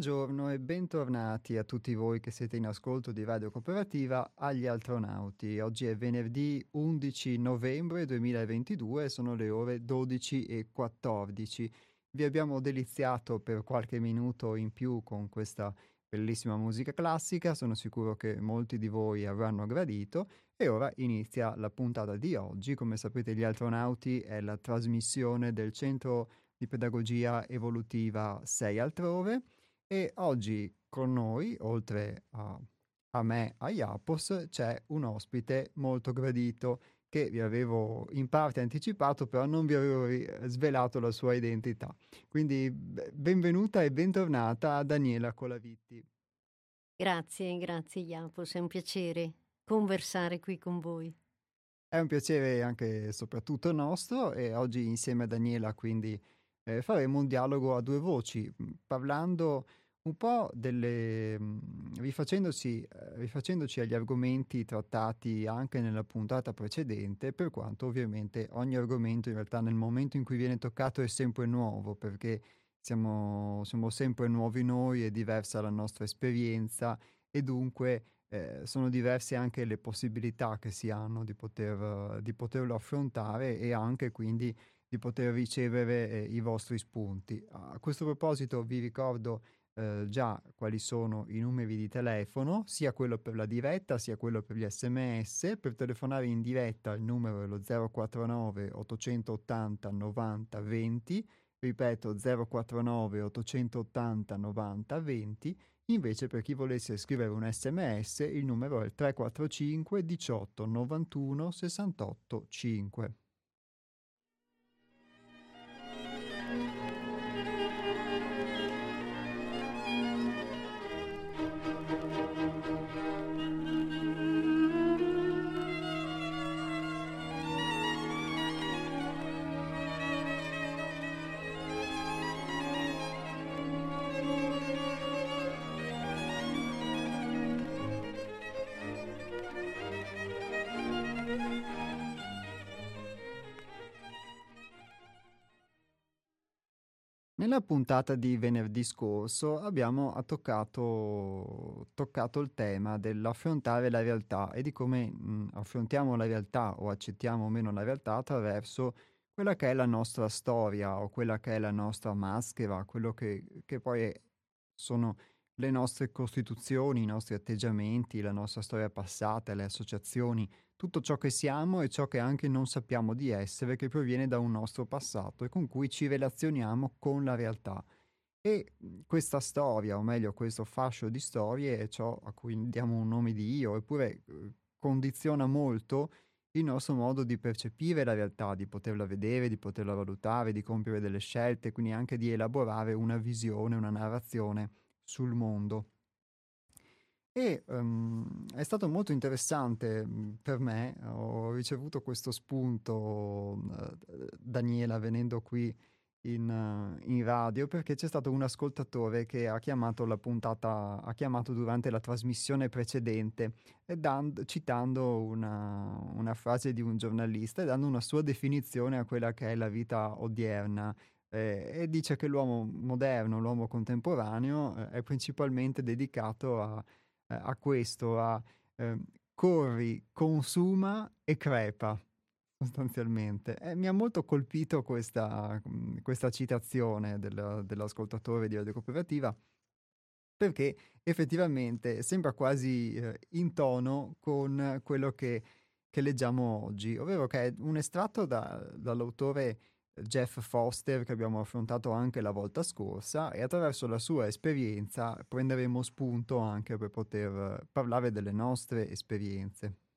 Buongiorno e bentornati a tutti voi che siete in ascolto di Radio Cooperativa agli Altronauti. Oggi è venerdì 11 novembre 2022 sono le ore 12 e 14. Vi abbiamo deliziato per qualche minuto in più con questa bellissima musica classica, sono sicuro che molti di voi avranno gradito e ora inizia la puntata di oggi. Come sapete gli Altronauti è la trasmissione del Centro di Pedagogia Evolutiva 6 altrove e oggi con noi, oltre a, a me, a Iapos, c'è un ospite molto gradito che vi avevo in parte anticipato, però non vi avevo svelato la sua identità. Quindi benvenuta e bentornata a Daniela Colavitti. Grazie, grazie Iapos, è un piacere conversare qui con voi. È un piacere anche e soprattutto nostro e oggi insieme a Daniela quindi eh, faremo un dialogo a due voci, parlando un po' delle mhmm, rifacendosi ehm, rifacendoci agli argomenti trattati anche nella puntata precedente, per quanto ovviamente ogni argomento in realtà nel momento in cui viene toccato è sempre nuovo, perché siamo siamo sempre nuovi noi, è diversa la nostra esperienza e dunque, ehm, sono diverse anche le possibilità che si hanno di poter di poterlo affrontare e anche quindi di poter ricevere, ehm, i vostri spunti. A questo proposito vi ricordo eh, già quali sono i numeri di telefono, sia quello per la diretta sia quello per gli sms. Per telefonare in diretta il numero è lo 049 880 90 20, ripeto 049 880 90 20. Invece per chi volesse scrivere un sms il numero è il 345 18 91 68 5. Nella puntata di venerdì scorso abbiamo toccato, toccato il tema dell'affrontare la realtà e di come mh, affrontiamo la realtà o accettiamo o meno la realtà attraverso quella che è la nostra storia o quella che è la nostra maschera, quello che, che poi è, sono le nostre costituzioni, i nostri atteggiamenti, la nostra storia passata, le associazioni tutto ciò che siamo e ciò che anche non sappiamo di essere che proviene da un nostro passato e con cui ci relazioniamo con la realtà. E mhmm, questa storia, o meglio questo fascio di storie, è ciò a cui diamo un nome di io, eppure uhm, condiziona molto il nostro modo di percepire la realtà, di poterla vedere, di poterla valutare, di compiere delle scelte, quindi anche di elaborare una visione, una narrazione sul mondo. E, uhm, è stato molto interessante, mhmm, per me, ho ricevuto questo spunto, uhm, Daniela venendo qui in in radio, perché c'è stato un ascoltatore che ha chiamato la puntata ha chiamato durante la trasmissione precedente e dand citando una una frase di un giornalista e dando una sua definizione a quella che è la vita odierna, e dice che l'uomo moderno, l'uomo contemporaneo, ehm, è principalmente dedicato a eh, a questo, a eh, corri, consuma e crepa sostanzialmente. E mi ha molto colpito questa, mhmm, questa citazione del, dell'ascoltatore di Radio Cooperativa perché effettivamente sembra quasi eh, in tono con quello che, che, leggiamo oggi, ovvero che è un estratto da, dall'autore Jeff Foster che abbiamo affrontato anche la volta scorsa e attraverso la sua esperienza prenderemo spunto anche per poter parlare delle nostre esperienze.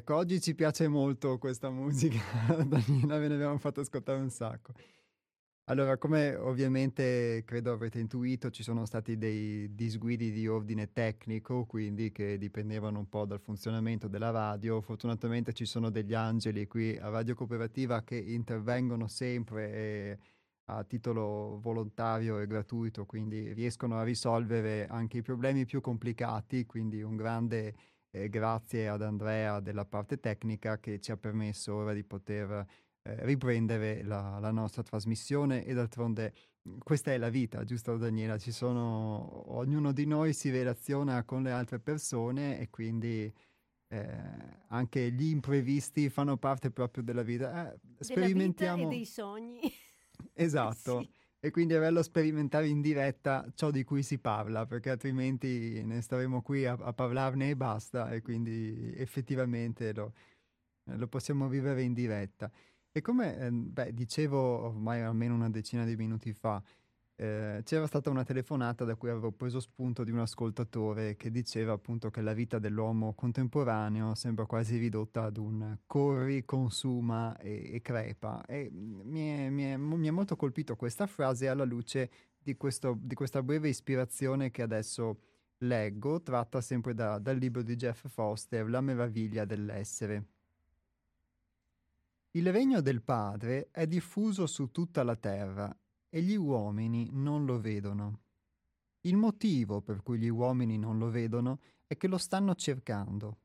Ecco, oggi ci piace molto questa musica, Daniela, ve ne abbiamo fatto ascoltare un sacco. Allora, come ovviamente credo avrete intuito, ci sono stati dei disguidi di ordine tecnico, quindi che dipendevano un po' dal funzionamento della radio. Fortunatamente ci sono degli angeli qui a Radio Cooperativa che intervengono sempre a titolo volontario e gratuito, quindi riescono a risolvere anche i problemi più complicati, quindi un grande eh, grazie ad Andrea della parte tecnica che ci ha permesso ora di poter eh, riprendere la, la, nostra trasmissione e d'altronde mhmm, questa è la vita, giusto Daniela? Ci sono, ognuno di noi si relaziona con le altre persone e quindi eh, anche gli imprevisti fanno parte proprio della vita. Eh, sperimentiamo... Della vita e dei sogni. Esatto. sì e quindi è bello sperimentare in diretta ciò di cui si parla, perché altrimenti ne staremo qui a, a parlarne e basta, e quindi effettivamente lo, lo possiamo vivere in diretta. E come eh, beh, dicevo ormai almeno una decina di minuti fa, eh, c'era stata una telefonata da cui avevo preso spunto di un ascoltatore che diceva appunto che la vita dell'uomo contemporaneo sembra quasi ridotta ad un corri, consuma e, e crepa. E mi è, mi, è, mi è, molto colpito questa frase alla luce di, questo, di, questa breve ispirazione che adesso leggo, tratta sempre da, dal libro di Jeff Foster, La meraviglia dell'essere. Il regno del Padre è diffuso su tutta la terra e gli uomini non lo vedono. Il motivo per cui gli uomini non lo vedono è che lo stanno cercando.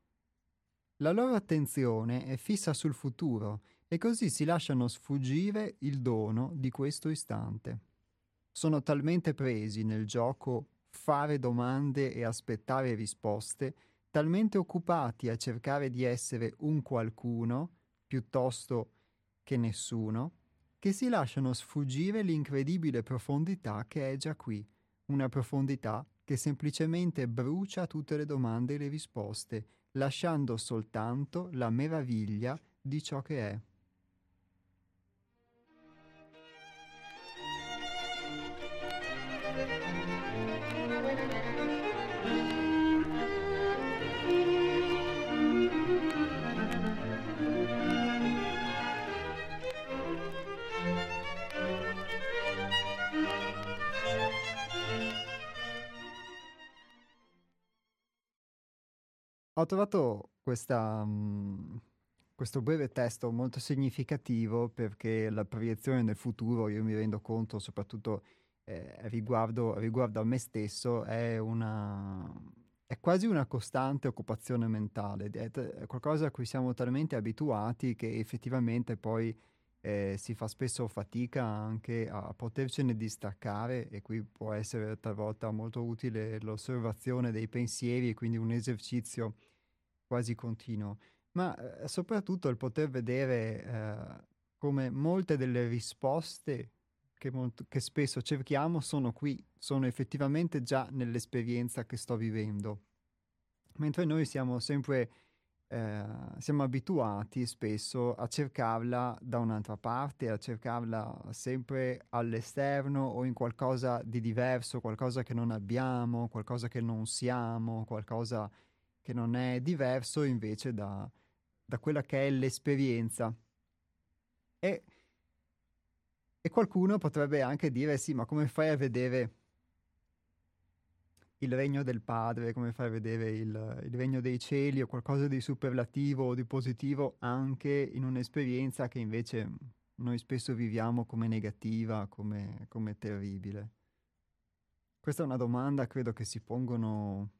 La loro attenzione è fissa sul futuro e così si lasciano sfuggire il dono di questo istante. Sono talmente presi nel gioco fare domande e aspettare risposte, talmente occupati a cercare di essere un qualcuno piuttosto che nessuno, che si lasciano sfuggire l'incredibile profondità che è già qui, una profondità che semplicemente brucia tutte le domande e le risposte, lasciando soltanto la meraviglia di ciò che è. Ho trovato questa, mhmm, questo breve testo molto significativo perché la proiezione nel futuro, io mi rendo conto soprattutto eh, riguardo, riguardo a me stesso, è, una, è quasi una costante occupazione mentale, è, è qualcosa a cui siamo talmente abituati che effettivamente poi eh, si fa spesso fatica anche a potercene distaccare e qui può essere talvolta molto utile l'osservazione dei pensieri e quindi un esercizio quasi continuo, ma eh, soprattutto il poter vedere eh, come molte delle risposte che, molto, che spesso cerchiamo sono qui, sono effettivamente già nell'esperienza che sto vivendo. Mentre noi siamo sempre eh, siamo abituati spesso a cercarla da un'altra parte, a cercarla sempre all'esterno o in qualcosa di diverso, qualcosa che non abbiamo, qualcosa che non siamo, qualcosa che non è diverso invece da, da quella che è l'esperienza. E, e qualcuno potrebbe anche dire sì, ma come fai a vedere il regno del Padre, come fai a vedere il, il, regno dei cieli o qualcosa di superlativo o di positivo anche in un'esperienza che invece noi spesso viviamo come negativa, come, come terribile? Questa è una domanda credo che si pongono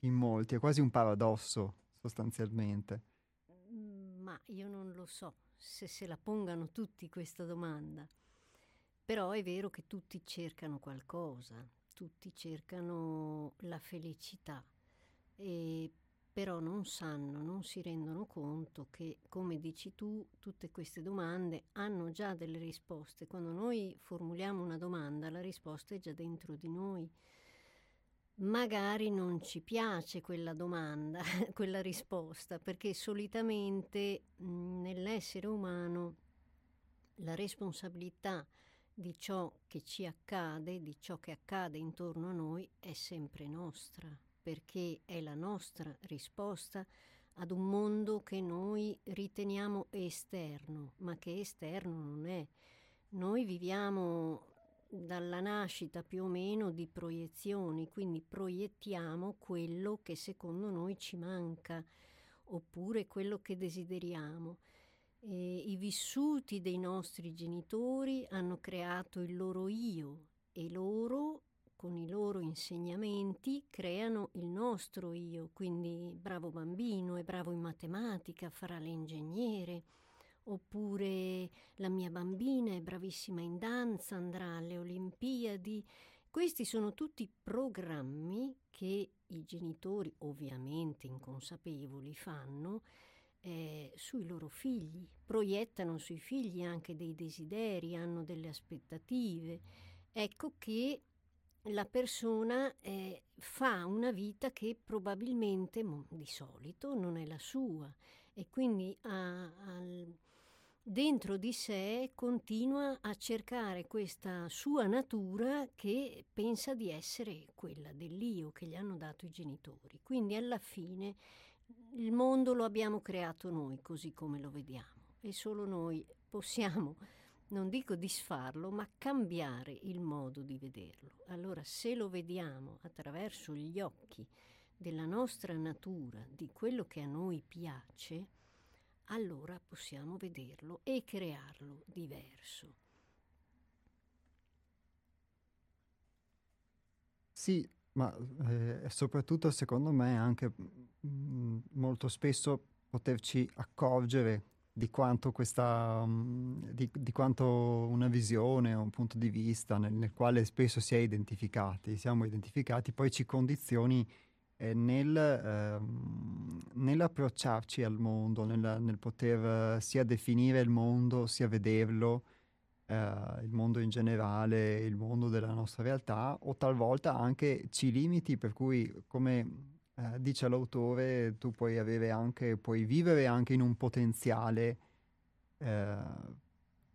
in molti, è quasi un paradosso sostanzialmente. Mm, ma io non lo so se se la pongano tutti questa domanda, però è vero che tutti cercano qualcosa, tutti cercano la felicità, però non sanno, non si rendono conto che, come dici tu, tutte queste domande hanno già delle risposte. Quando noi formuliamo una domanda, la risposta è già dentro di noi. Magari non ci piace quella domanda, quella risposta, perché solitamente mh, nell'essere umano la responsabilità di ciò che ci accade, di ciò che accade intorno a noi, è sempre nostra, perché è la nostra risposta ad un mondo che noi riteniamo esterno, ma che esterno non è. Noi viviamo dalla nascita più o meno di proiezioni, quindi proiettiamo quello che secondo noi ci manca, oppure quello che desideriamo. Eh, I vissuti dei nostri genitori hanno creato il loro io e loro, con i loro insegnamenti, creano il nostro io. Quindi bravo bambino, è bravo in matematica, farà l'ingegnere. Oppure la mia bambina è bravissima in danza, andrà alle Olimpiadi. Questi sono tutti programmi che i genitori, ovviamente inconsapevoli, fanno eh, sui loro figli, proiettano sui figli anche dei desideri, hanno delle aspettative. Ecco che la persona eh, fa una vita che probabilmente, di solito, non è la sua e quindi ha, ha, dentro di sé continua a cercare questa sua natura che pensa di essere quella dell'io che gli hanno dato i genitori. Quindi alla fine il mondo lo abbiamo creato noi così come lo vediamo e solo noi possiamo, non dico disfarlo, ma cambiare il modo di vederlo. Allora se lo vediamo attraverso gli occhi della nostra natura, di quello che a noi piace, allora possiamo vederlo e crearlo diverso. Sì, ma eh, soprattutto secondo me anche mh, mm, molto spesso poterci accorgere di quanto questa, mh, di, di, quanto una visione o un punto di vista nel, nel, quale spesso si è identificati, siamo identificati, poi ci condizioni eh, nel, eh, nell'approcciarci al mondo, nel, nel poter sia definire il mondo, sia vederlo, eh, il mondo in generale, il mondo della nostra realtà, o talvolta anche ci limiti, per cui, come eh, dice l'autore, tu puoi avere anche, puoi vivere anche in un potenziale eh,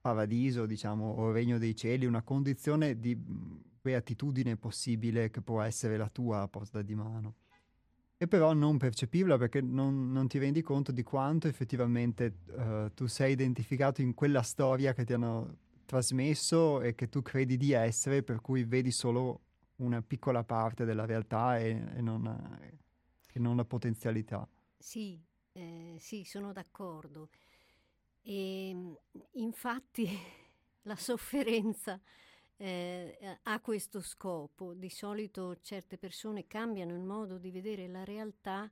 paradiso, diciamo, o regno dei cieli, una condizione di beatitudine possibile che può essere la tua a portata di mano. E però non percepirla perché non, non ti rendi conto di quanto effettivamente uh, tu sei identificato in quella storia che ti hanno trasmesso e che tu credi di essere, per cui vedi solo una piccola parte della realtà e, e, non, e non, la potenzialità. Sì, eh, sì, sono d'accordo. E ehm, infatti la sofferenza eh, ha questo scopo. Di solito certe persone cambiano il modo di vedere la realtà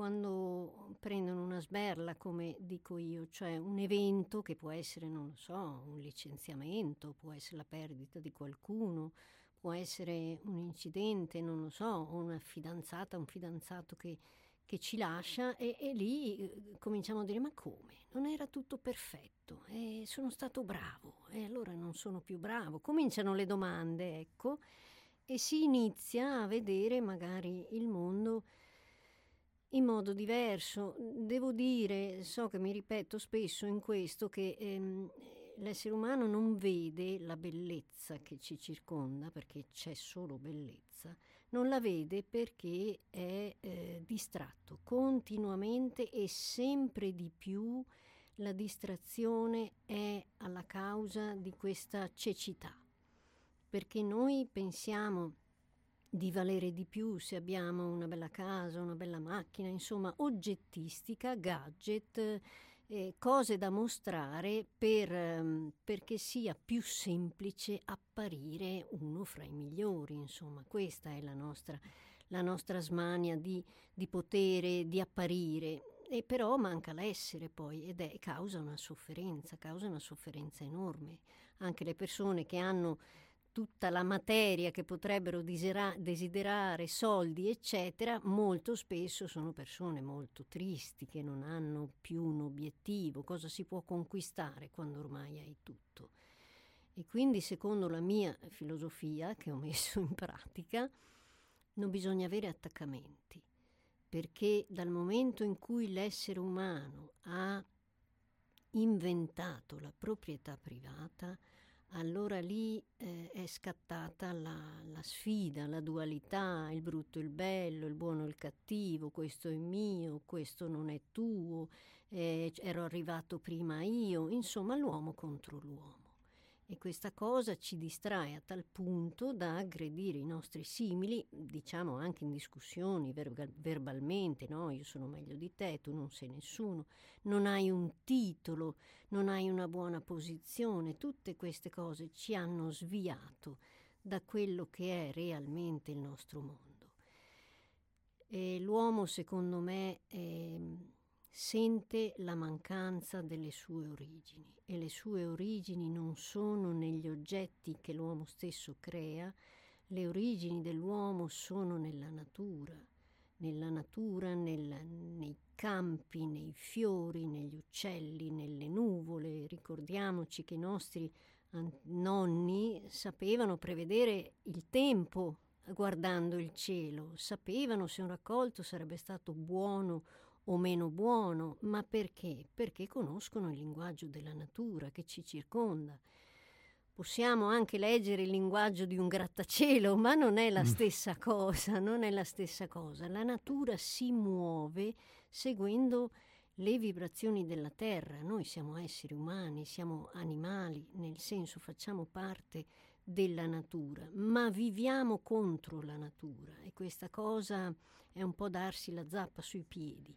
quando prendono una sberla, come dico io, cioè un evento che può essere, non lo so, un licenziamento, può essere la perdita di qualcuno, può essere un incidente, non lo so, una fidanzata, un fidanzato che, che ci lascia e, e, lì eh, cominciamo a dire ma come? Non era tutto perfetto, e sono stato bravo e allora non sono più bravo. Cominciano le domande, ecco, e si inizia a vedere magari il mondo in modo diverso. Devo dire, so che mi ripeto spesso in questo, che ehm, l'essere umano non vede la bellezza che ci circonda, perché c'è solo bellezza, non la vede perché è eh, distratto continuamente e sempre di più la distrazione è alla causa di questa cecità, perché noi pensiamo di valere di più se abbiamo una bella casa, una bella macchina, insomma oggettistica, gadget, eh, cose da mostrare per, um, perché sia più semplice apparire uno fra i migliori, insomma questa è la nostra, la nostra smania di, di potere, di apparire. E però manca l'essere poi ed è causa una sofferenza, causa una sofferenza enorme. Anche le persone che hanno tutta la materia che potrebbero desira- desiderare, soldi, eccetera, molto spesso sono persone molto tristi che non hanno più un obiettivo, cosa si può conquistare quando ormai hai tutto. E quindi, secondo la mia filosofia, che ho messo in pratica, non bisogna avere attaccamenti, perché dal momento in cui l'essere umano ha inventato la proprietà privata, allora lì eh, è scattata la, la, sfida, la dualità, il brutto e il bello, il buono e il cattivo, questo è mio, questo non è tuo, eh, ero arrivato prima io, insomma l'uomo contro l'uomo. E questa cosa ci distrae a tal punto da aggredire i nostri simili, diciamo anche in discussioni ver- verbalmente, no? Io sono meglio di te, tu non sei nessuno, non hai un titolo, non hai una buona posizione, tutte queste cose ci hanno sviato da quello che è realmente il nostro mondo. E l'uomo, secondo me, è sente la mancanza delle sue origini e le sue origini non sono negli oggetti che l'uomo stesso crea, le origini dell'uomo sono nella natura, nella natura, nella, nei campi, nei fiori, negli uccelli, nelle nuvole. Ricordiamoci che i nostri nonni sapevano prevedere il tempo guardando il cielo, sapevano se un raccolto sarebbe stato buono o meno buono, ma perché? Perché conoscono il linguaggio della natura che ci circonda. Possiamo anche leggere il linguaggio di un grattacielo, ma non è la mm. stessa cosa, non è la stessa cosa. La natura si muove seguendo le vibrazioni della terra. Noi siamo esseri umani, siamo animali, nel senso facciamo parte della natura, ma viviamo contro la natura e questa cosa è un po' darsi la zappa sui piedi.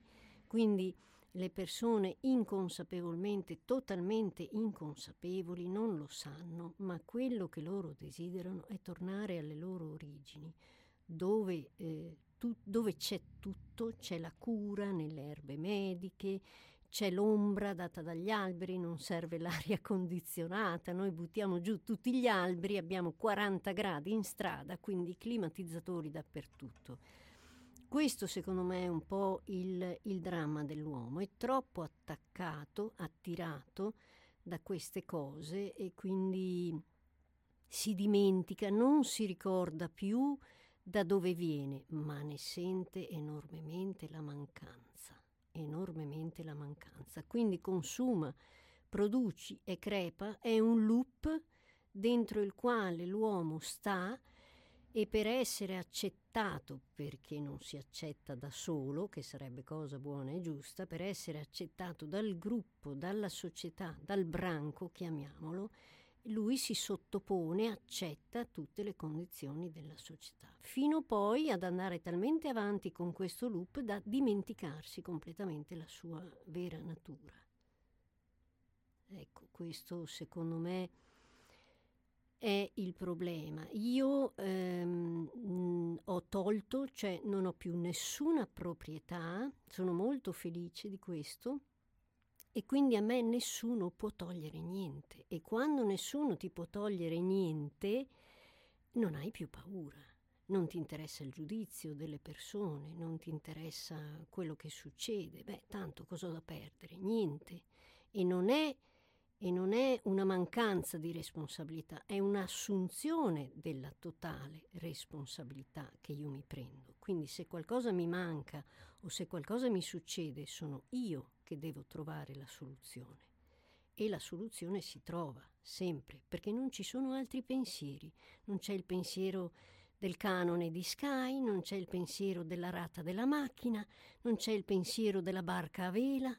Quindi le persone inconsapevolmente, totalmente inconsapevoli, non lo sanno, ma quello che loro desiderano è tornare alle loro origini, dove, eh, tu, dove c'è tutto, c'è la cura nelle erbe mediche, c'è l'ombra data dagli alberi, non serve l'aria condizionata, noi buttiamo giù tutti gli alberi, abbiamo 40 gradi in strada, quindi climatizzatori dappertutto. Questo secondo me è un po' il, il dramma dell'uomo, è troppo attaccato, attirato da queste cose e quindi si dimentica, non si ricorda più da dove viene, ma ne sente enormemente la mancanza, enormemente la mancanza. Quindi consuma, produci e crepa, è un loop dentro il quale l'uomo sta e per essere accettato, perché non si accetta da solo, che sarebbe cosa buona e giusta, per essere accettato dal gruppo, dalla società, dal branco, chiamiamolo, lui si sottopone, accetta tutte le condizioni della società, fino poi ad andare talmente avanti con questo loop da dimenticarsi completamente la sua vera natura. Ecco, questo secondo me è il problema. Io ehm, ho tolto, cioè non ho più nessuna proprietà, sono molto felice di questo e quindi a me nessuno può togliere niente e quando nessuno ti può togliere niente non hai più paura. Non ti interessa il giudizio delle persone, non ti interessa quello che succede. Beh, tanto cosa ho da perdere? Niente. E non è e non è una mancanza di responsabilità, è un'assunzione della totale responsabilità che io mi prendo. Quindi se qualcosa mi manca o se qualcosa mi succede, sono io che devo trovare la soluzione. E la soluzione si trova sempre, perché non ci sono altri pensieri. Non c'è il pensiero del canone di Sky, non c'è il pensiero della rata della macchina, non c'è il pensiero della barca a vela,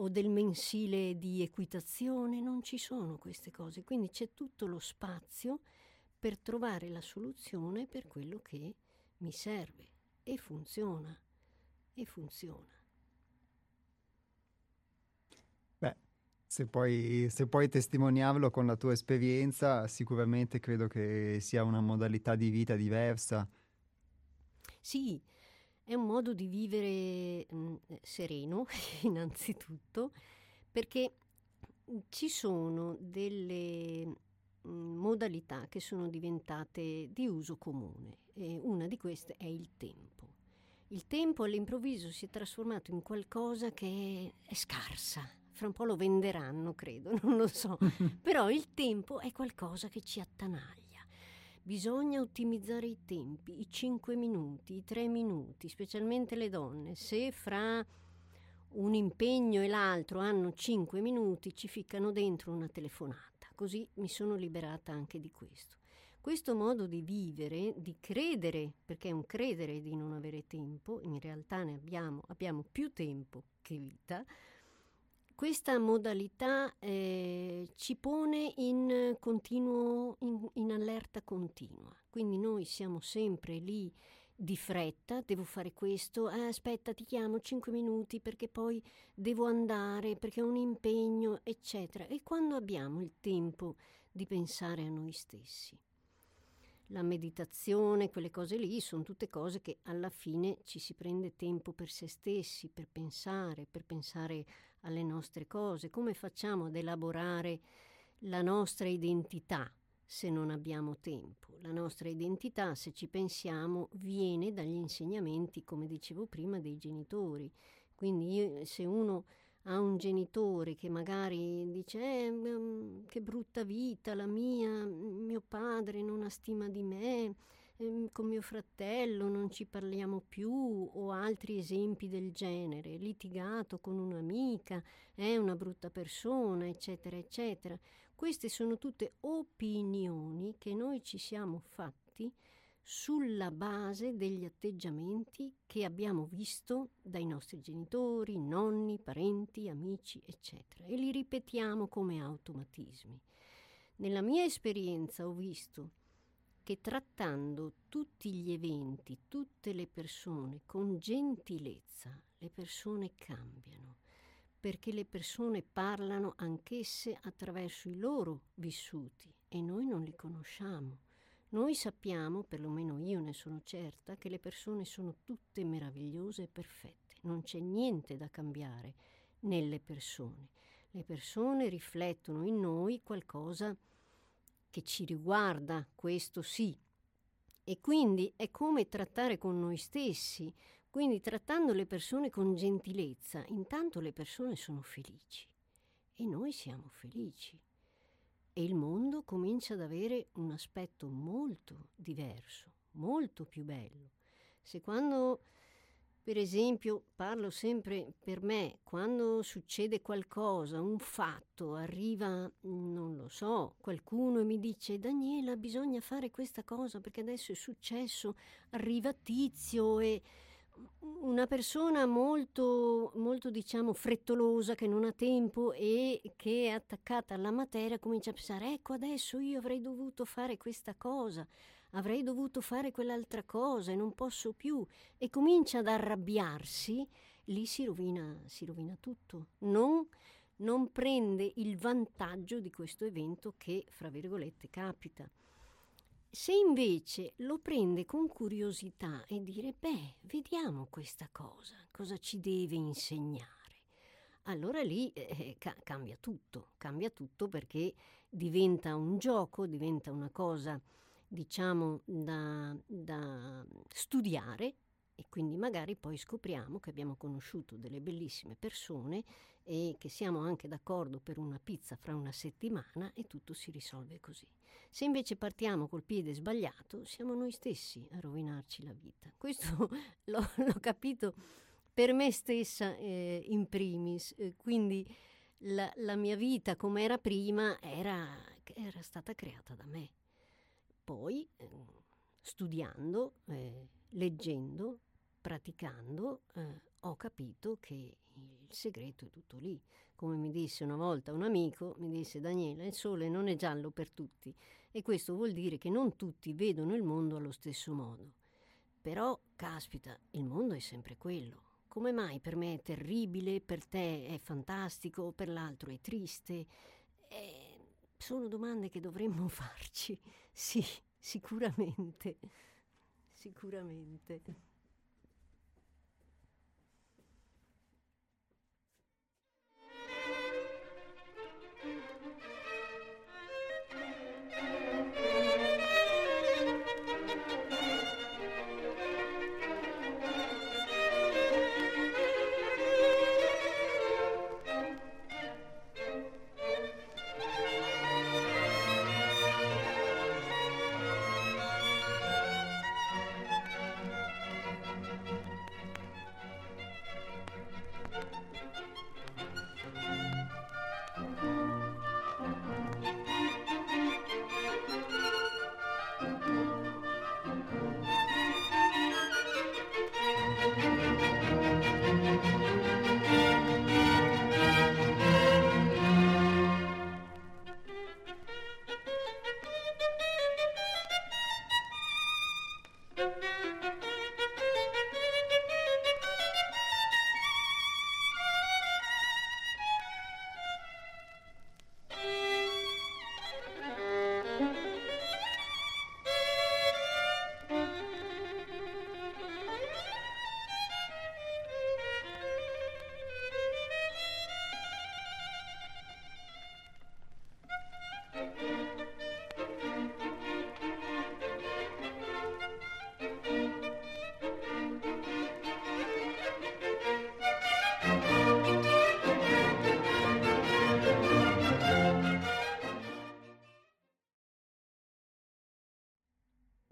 o del mensile di equitazione, non ci sono queste cose, quindi c'è tutto lo spazio per trovare la soluzione per quello che mi serve e funziona, e funziona. Beh, se puoi, se puoi testimoniarlo con la tua esperienza, sicuramente credo che sia una modalità di vita diversa. Sì, è un modo di vivere mh, mm, sereno, innanzitutto, perché ci sono delle mh, mm, modalità che sono diventate di uso comune e una di queste è il tempo. Il tempo all'improvviso si è trasformato in qualcosa che è, è scarsa. Fra un po' lo venderanno, credo, non lo so. Però il tempo è qualcosa che ci attanaglia. Bisogna ottimizzare i tempi, i 5 minuti, i 3 minuti, specialmente le donne. Se fra un impegno e l'altro hanno 5 minuti, ci ficcano dentro una telefonata. Così mi sono liberata anche di questo. Questo modo di vivere, di credere, perché è un credere di non avere tempo, in realtà ne abbiamo, abbiamo più tempo che vita, questa modalità eh, ci pone in, continuo, in, in allerta continua, quindi noi siamo sempre lì di fretta, devo fare questo, eh, aspetta ti chiamo 5 minuti perché poi devo andare, perché ho un impegno, eccetera. E quando abbiamo il tempo di pensare a noi stessi? La meditazione, quelle cose lì, sono tutte cose che alla fine ci si prende tempo per se stessi, per pensare, per pensare alle nostre cose, come facciamo ad elaborare la nostra identità se non abbiamo tempo. La nostra identità, se ci pensiamo, viene dagli insegnamenti, come dicevo prima, dei genitori. Quindi io, se uno ha un genitore che magari dice eh, mm, che brutta vita la mia, mio padre non ha stima di me, Ehm, con mio fratello non ci parliamo più o altri esempi del genere, litigato con un'amica, è una brutta persona, eccetera, eccetera. Queste sono tutte opinioni che noi ci siamo fatti sulla base degli atteggiamenti che abbiamo visto dai nostri genitori, nonni, parenti, amici, eccetera, e li ripetiamo come automatismi. Nella mia esperienza ho visto che trattando tutti gli eventi, tutte le persone con gentilezza, le persone cambiano, perché le persone parlano anch'esse attraverso i loro vissuti e noi non li conosciamo. Noi sappiamo, perlomeno io ne sono certa, che le persone sono tutte meravigliose e perfette, non c'è niente da cambiare nelle persone. Le persone riflettono in noi qualcosa di che ci riguarda, questo sì. E quindi è come trattare con noi stessi, quindi trattando le persone con gentilezza, intanto le persone sono felici e noi siamo felici. E il mondo comincia ad avere un aspetto molto diverso, molto più bello. Se quando per esempio, parlo sempre per me, quando succede qualcosa, un fatto, arriva, non lo so, qualcuno e mi dice Daniela bisogna fare questa cosa perché adesso è successo, arriva Tizio e una persona molto, molto diciamo frettolosa che non ha tempo e che è attaccata alla materia comincia a pensare ecco adesso io avrei dovuto fare questa cosa avrei dovuto fare quell'altra cosa e non posso più e comincia ad arrabbiarsi, lì si rovina, si rovina tutto. Non, non prende il vantaggio di questo evento che, fra virgolette, capita. Se invece lo prende con curiosità e dire, beh, vediamo questa cosa, cosa ci deve insegnare, allora lì eh, ca- cambia tutto, cambia tutto perché diventa un gioco, diventa una cosa diciamo, da, da studiare e quindi magari poi scopriamo che abbiamo conosciuto delle bellissime persone e che siamo anche d'accordo per una pizza fra una settimana e tutto si risolve così. Se invece partiamo col piede sbagliato, siamo noi stessi a rovinarci la vita. Questo l'ho, l'ho capito per me stessa eh, in primis, eh, quindi la, la, mia vita come era prima era, era, stata creata da me. Poi, eh, studiando, eh, leggendo, praticando eh, ho capito che il segreto è tutto lì. Come mi disse una volta un amico, mi disse Daniela, il sole non è giallo per tutti e questo vuol dire che non tutti vedono il mondo allo stesso modo. Però, caspita, il mondo è sempre quello. Come mai per me è terribile, per te è fantastico, per l'altro è triste? Eh, sono domande che dovremmo farci. Sì, sicuramente. Sicuramente.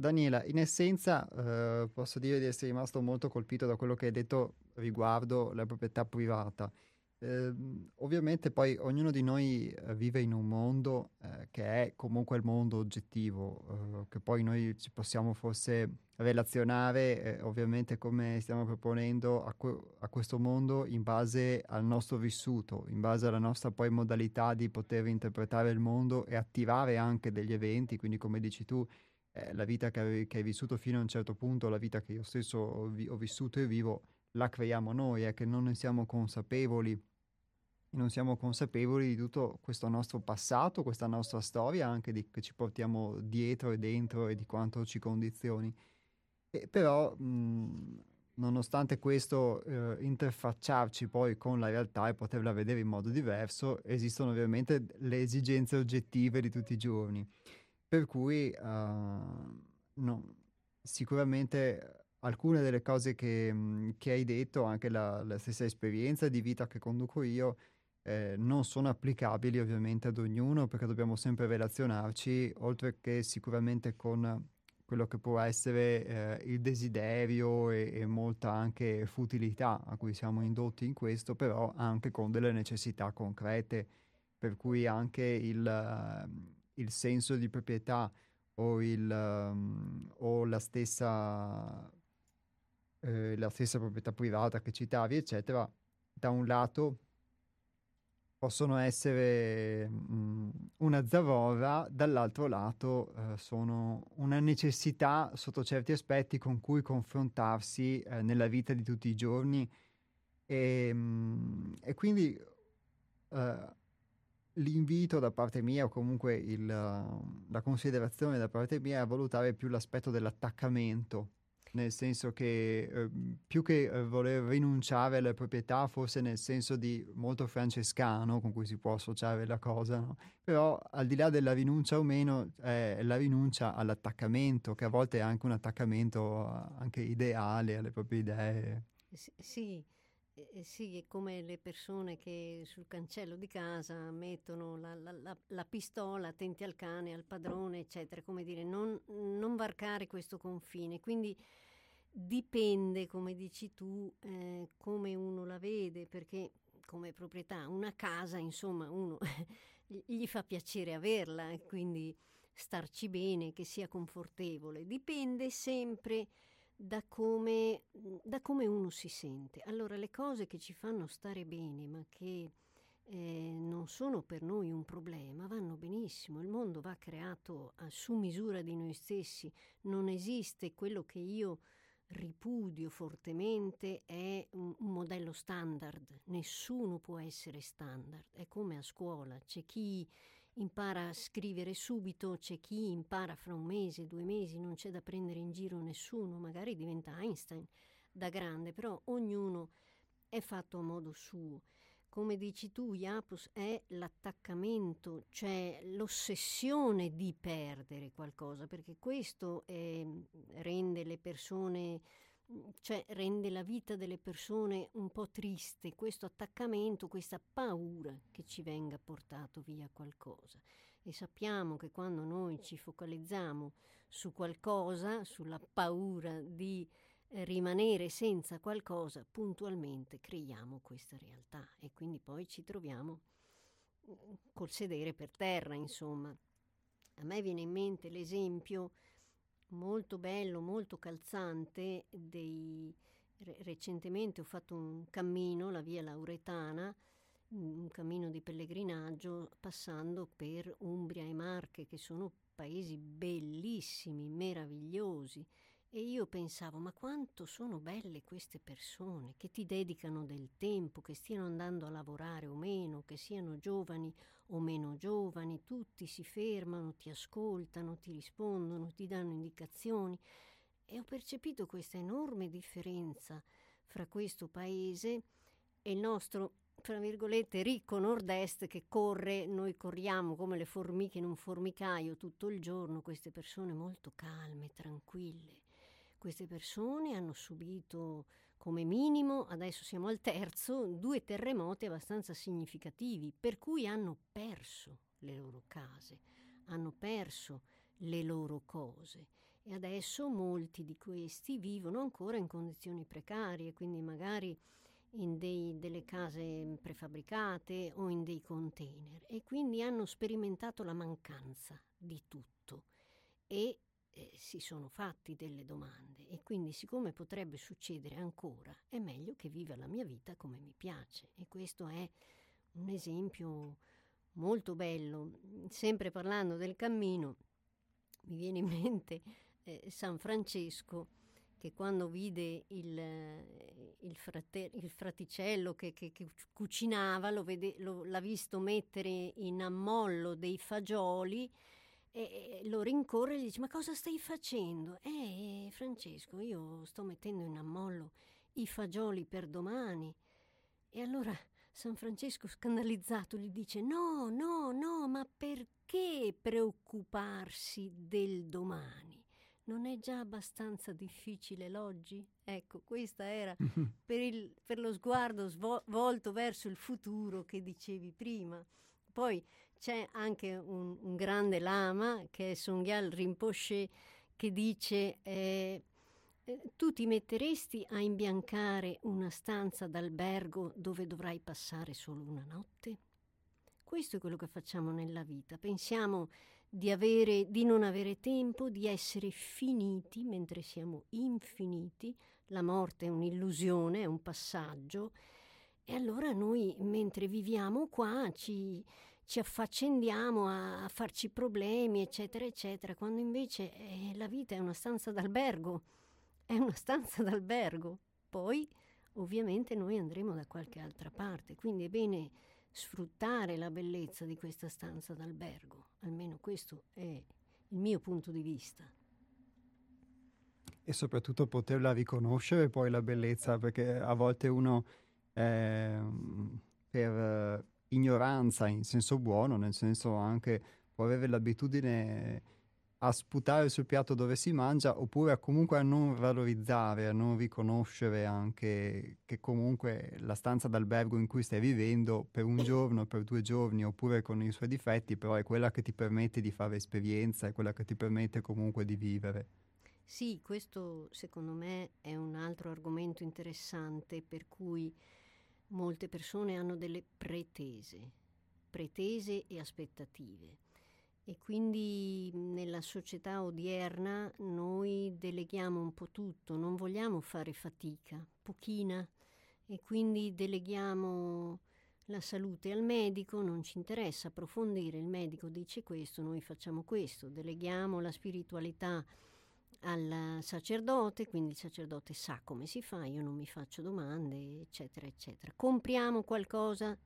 Daniela, in essenza eh, posso dire di essere rimasto molto colpito da quello che hai detto riguardo la proprietà privata. Eh, ovviamente poi ognuno di noi eh, vive in un mondo eh, che è comunque il mondo oggettivo, eh, che poi noi ci possiamo forse relazionare, eh, ovviamente come stiamo proponendo, a, que- a, questo mondo in base al nostro vissuto, in base alla nostra poi modalità di poter interpretare il mondo e attivare anche degli eventi, quindi come dici tu, eh, la vita che che hai, vissuto fino a un certo punto, la vita che io stesso ho, vi- ho vissuto e vivo, la creiamo noi, è che non ne siamo consapevoli. Non siamo consapevoli di tutto questo nostro passato, questa nostra storia, anche di, che ci portiamo dietro e dentro e di quanto ci condizioni. E però, mh, nonostante questo, eh, interfacciarci poi con la realtà e poterla vedere in modo diverso, esistono ovviamente le esigenze oggettive di tutti i giorni. Per cui uh, no, sicuramente alcune delle cose che, mhmm, che hai detto, anche la, la, stessa esperienza di vita che conduco io, eh, non sono applicabili ovviamente ad ognuno perché dobbiamo sempre relazionarci, oltre che sicuramente con quello che può essere eh, il desiderio e, e, molta anche futilità a cui siamo indotti in questo, però anche con delle necessità concrete, per cui anche il il senso di proprietà o, il, um, o la, stessa, eh, la stessa proprietà privata che citavi, eccetera, da un lato possono essere mh, mm, una zavorra, dall'altro lato eh, sono una necessità sotto certi aspetti con cui confrontarsi eh, nella vita di tutti i giorni. E, mh, mm, e quindi eh, l'invito da parte mia o comunque il, la considerazione da parte mia è a valutare più l'aspetto dell'attaccamento. nel senso che eh, più che eh, voler rinunciare alle proprietà, forse nel senso di molto francescano con cui si può associare la cosa, no? però al di là della rinuncia o meno è la rinuncia all'attaccamento, che a volte è anche un attaccamento anche ideale alle proprie idee. S- sì, eh, sì, è come le persone che sul cancello di casa mettono la, la, la, la pistola, attenti al cane, al padrone, eccetera, come dire, non, non varcare questo confine. Quindi dipende, come dici tu, eh, come uno la vede, perché come proprietà una casa, insomma, uno gli fa piacere averla, quindi starci bene, che sia confortevole. Dipende sempre da come, da come uno si sente. Allora, le cose che ci fanno stare bene, ma che eh, non sono per noi un problema, vanno benissimo. Il mondo va creato a su misura di noi stessi. Non esiste quello che io ripudio fortemente è un, un modello standard. Nessuno può essere standard. È come a scuola. C'è chi impara a scrivere subito, c'è chi impara fra un mese, due mesi, non c'è da prendere in giro nessuno, magari diventa Einstein da grande, però ognuno è fatto a modo suo. Come dici tu, Iapos, è l'attaccamento, cioè l'ossessione di perdere qualcosa, perché questo è, rende le persone cioè rende la vita delle persone un po' triste, questo attaccamento, questa paura che ci venga portato via qualcosa. E sappiamo che quando noi ci focalizziamo su qualcosa, sulla paura di eh, rimanere senza qualcosa, puntualmente creiamo questa realtà e quindi poi ci troviamo mm, col sedere per terra, insomma. A me viene in mente l'esempio molto bello, molto calzante dei... recentemente ho fatto un cammino, la via Lauretana, un cammino di pellegrinaggio passando per Umbria e Marche, che sono paesi bellissimi, meravigliosi. E io pensavo, ma quanto sono belle queste persone che ti dedicano del tempo, che stiano andando a lavorare o meno, che siano giovani o meno giovani, tutti si fermano, ti ascoltano, ti rispondono, ti danno indicazioni. E ho percepito questa enorme differenza fra questo paese e il nostro, tra virgolette, ricco nord-est che corre, noi corriamo come le formiche in un formicaio tutto il giorno, queste persone molto calme, tranquille queste persone hanno subito come minimo, adesso siamo al terzo, due terremoti abbastanza significativi, per cui hanno perso le loro case, hanno perso le loro cose. E adesso molti di questi vivono ancora in condizioni precarie, quindi magari in dei, delle case prefabbricate o in dei container. E quindi hanno sperimentato la mancanza di tutto. E eh, si sono fatti delle domande e quindi siccome potrebbe succedere ancora è meglio che viva la mia vita come mi piace e questo è un esempio molto bello. Sempre parlando del cammino mi viene in mente eh, San Francesco che quando vide il, il, frate, il fraticello che, che, che cucinava, lo vede, lo, l'ha visto mettere in ammollo dei fagioli e lo rincorre e gli dice ma cosa stai facendo? Eh Francesco io sto mettendo in ammollo i fagioli per domani e allora San Francesco scandalizzato gli dice no no no ma perché preoccuparsi del domani? Non è già abbastanza difficile l'oggi? Ecco, questa era per, il, per lo sguardo svol- volto verso il futuro che dicevi prima. Poi c'è anche un, un grande lama che è Songyal Rinpoche che dice eh, eh, tu ti metteresti a imbiancare una stanza d'albergo dove dovrai passare solo una notte? Questo è quello che facciamo nella vita. Pensiamo di, avere, di non avere tempo, di essere finiti mentre siamo infiniti. La morte è un'illusione, è un passaggio. E allora noi, mentre viviamo qua, ci, ci affaccendiamo a, farci problemi, eccetera, eccetera, quando invece eh, la vita è una stanza d'albergo, è una stanza d'albergo. Poi ovviamente noi andremo da qualche altra parte, quindi è bene sfruttare la bellezza di questa stanza d'albergo, almeno questo è il mio punto di vista. e soprattutto poterla riconoscere poi la bellezza, perché a volte uno eh, per ignoranza in senso buono, nel senso anche può avere l'abitudine a sputare sul piatto dove si mangia oppure comunque a non valorizzare, a non riconoscere anche che comunque la stanza d'albergo in cui stai vivendo per un giorno, per due giorni oppure con i suoi difetti, però è quella che ti permette di fare esperienza, è quella che ti permette comunque di vivere. Sì, questo secondo me è un altro argomento interessante per cui molte persone hanno delle pretese, pretese e aspettative. E quindi nella società odierna noi deleghiamo un po' tutto, non vogliamo fare fatica, pochina, e quindi deleghiamo la salute al medico, non ci interessa approfondire, il medico dice questo, noi facciamo questo, deleghiamo la spiritualità al sacerdote, quindi il sacerdote sa come si fa, io non mi faccio domande, eccetera, eccetera. Compriamo qualcosa,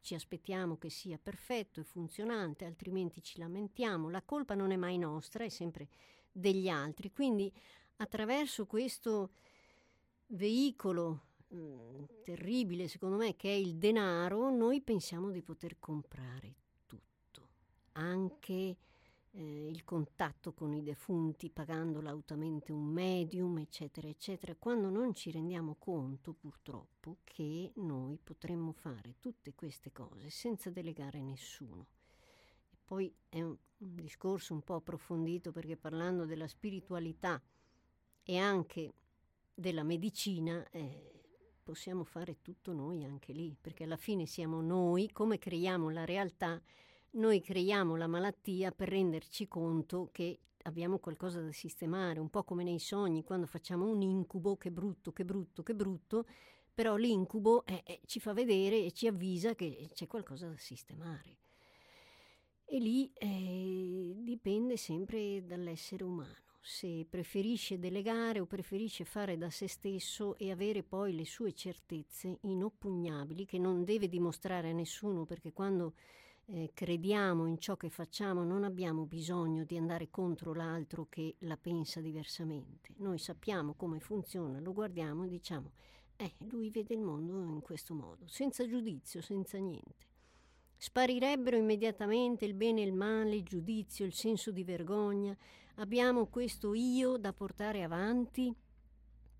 ci aspettiamo che sia perfetto e funzionante, altrimenti ci lamentiamo. La colpa non è mai nostra, è sempre degli altri. Quindi attraverso questo veicolo mm, terribile, secondo me, che è il denaro, noi pensiamo di poter comprare tutto, anche eh, il contatto con i defunti pagando lautamente un medium, eccetera, eccetera, quando non ci rendiamo conto purtroppo che noi potremmo fare tutte queste cose senza delegare nessuno. E poi è un, un discorso un po' approfondito perché parlando della spiritualità e anche della medicina, eh, possiamo fare tutto noi anche lì, perché alla fine siamo noi, come creiamo la realtà, noi creiamo la malattia per renderci conto che abbiamo qualcosa da sistemare, un po' come nei sogni, quando facciamo un incubo, che brutto, che brutto, che brutto, però l'incubo eh, eh, ci fa vedere e ci avvisa che c'è qualcosa da sistemare. E lì eh, dipende sempre dall'essere umano, se preferisce delegare o preferisce fare da se stesso e avere poi le sue certezze inoppugnabili che non deve dimostrare a nessuno perché quando eh, crediamo in ciò che facciamo, non abbiamo bisogno di andare contro l'altro che la pensa diversamente. Noi sappiamo come funziona, lo guardiamo e diciamo, eh, lui vede il mondo in questo modo, senza giudizio, senza niente. Sparirebbero immediatamente il bene e il male, il giudizio, il senso di vergogna. Abbiamo questo io da portare avanti,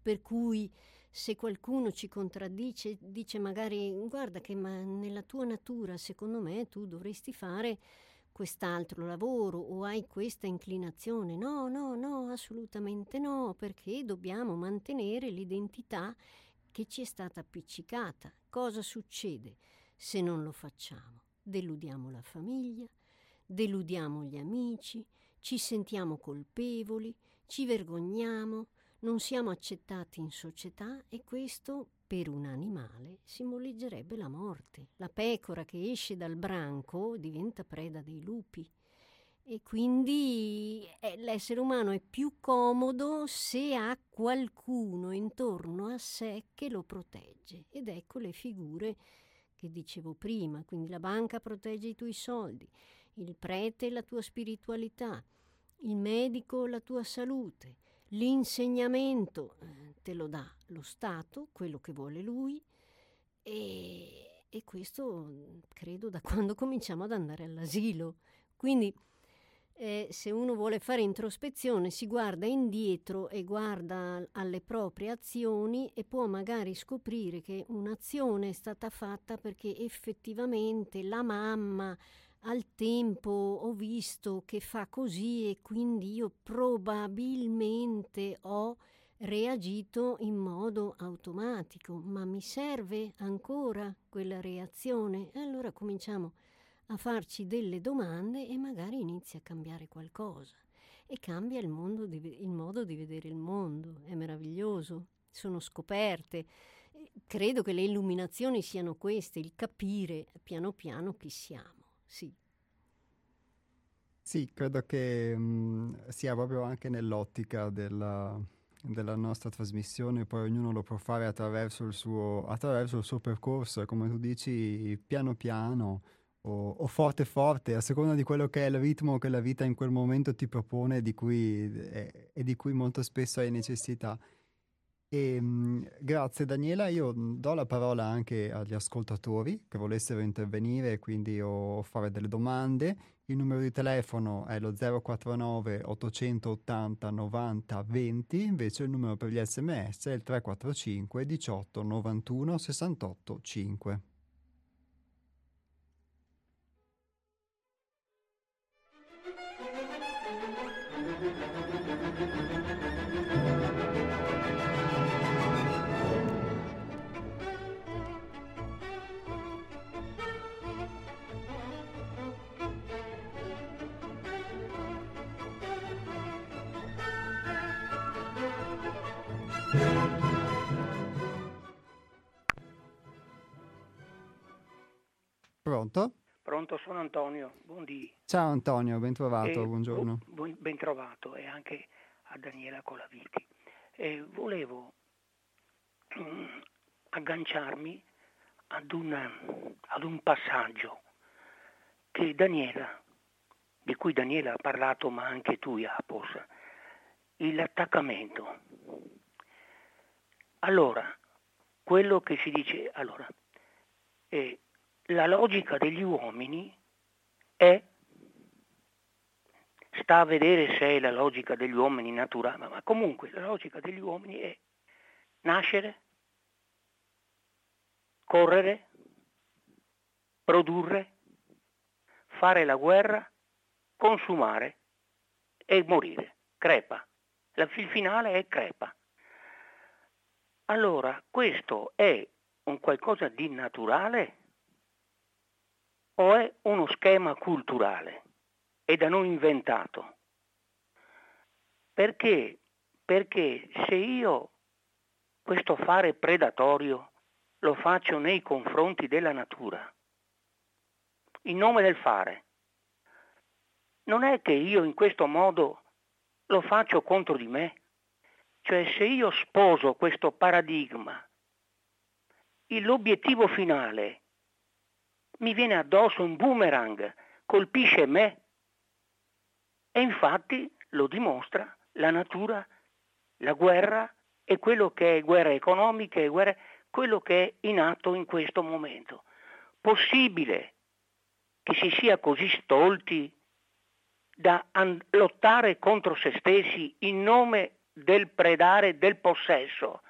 per cui se qualcuno ci contraddice, dice magari guarda che ma nella tua natura secondo me tu dovresti fare quest'altro lavoro o hai questa inclinazione. No, no, no, assolutamente no, perché dobbiamo mantenere l'identità che ci è stata appiccicata. Cosa succede se non lo facciamo? Deludiamo la famiglia, deludiamo gli amici, ci sentiamo colpevoli, ci vergogniamo, non siamo accettati in società e questo per un animale simboleggerebbe la morte. La pecora che esce dal branco diventa preda dei lupi. E quindi eh, l'essere umano è più comodo se ha qualcuno intorno a sé che lo protegge. Ed ecco le figure che dicevo prima, quindi la banca protegge i tuoi soldi, il prete la tua spiritualità, il medico la tua salute, L'insegnamento eh, te lo dà lo Stato, quello che vuole lui, e, e questo credo da quando cominciamo ad andare all'asilo. Quindi eh, se uno vuole fare introspezione si guarda indietro e guarda alle proprie azioni e può magari scoprire che un'azione è stata fatta perché effettivamente la mamma al tempo ho visto che fa così e quindi io probabilmente ho reagito in modo automatico, ma mi serve ancora quella reazione? E allora cominciamo a farci delle domande e magari inizia a cambiare qualcosa. E cambia il, di, il modo di vedere il mondo, è meraviglioso, sono scoperte. Credo che le illuminazioni siano queste, il capire piano piano chi siamo sì. Sì, credo che mh, sia proprio anche nell'ottica della, della, nostra trasmissione, poi ognuno lo può fare attraverso il, suo, attraverso il suo percorso, come tu dici, piano piano o, o, forte forte, a seconda di quello che è il ritmo che la vita in quel momento ti propone di cui, e, e di cui molto spesso hai necessità. E, ehm, grazie Daniela, io do la parola anche agli ascoltatori che volessero intervenire quindi o fare delle domande. Il numero di telefono è lo 049 880 90 20, invece il numero per gli sms è il 345 18 91 68 5. Pronto? Pronto, sono Antonio, buondì. Ciao Antonio, ben trovato, e, buongiorno. Bu- ben trovato e anche a Daniela Colaviti. E volevo um, agganciarmi ad, una, ad un passaggio che Daniela, di cui Daniela ha parlato, ma anche tu, Apos, l'attaccamento. Allora, quello che si dice, allora, eh, la logica degli uomini è, sta a vedere se è la logica degli uomini naturale, ma comunque la logica degli uomini è nascere, correre, produrre, fare la guerra, consumare e morire, crepa. La, il finale è crepa. Allora, questo è un qualcosa di naturale o è uno schema culturale e da noi inventato? Perché? Perché se io questo fare predatorio lo faccio nei confronti della natura, in nome del fare, non è che io in questo modo lo faccio contro di me. Cioè se io sposo questo paradigma, l'obiettivo finale mi viene addosso un boomerang, colpisce me. E infatti lo dimostra la natura, la guerra e quello che è guerra economica e guerra, quello che è in atto in questo momento. Possibile che si sia così stolti da an- lottare contro se stessi in nome del predare, del possesso?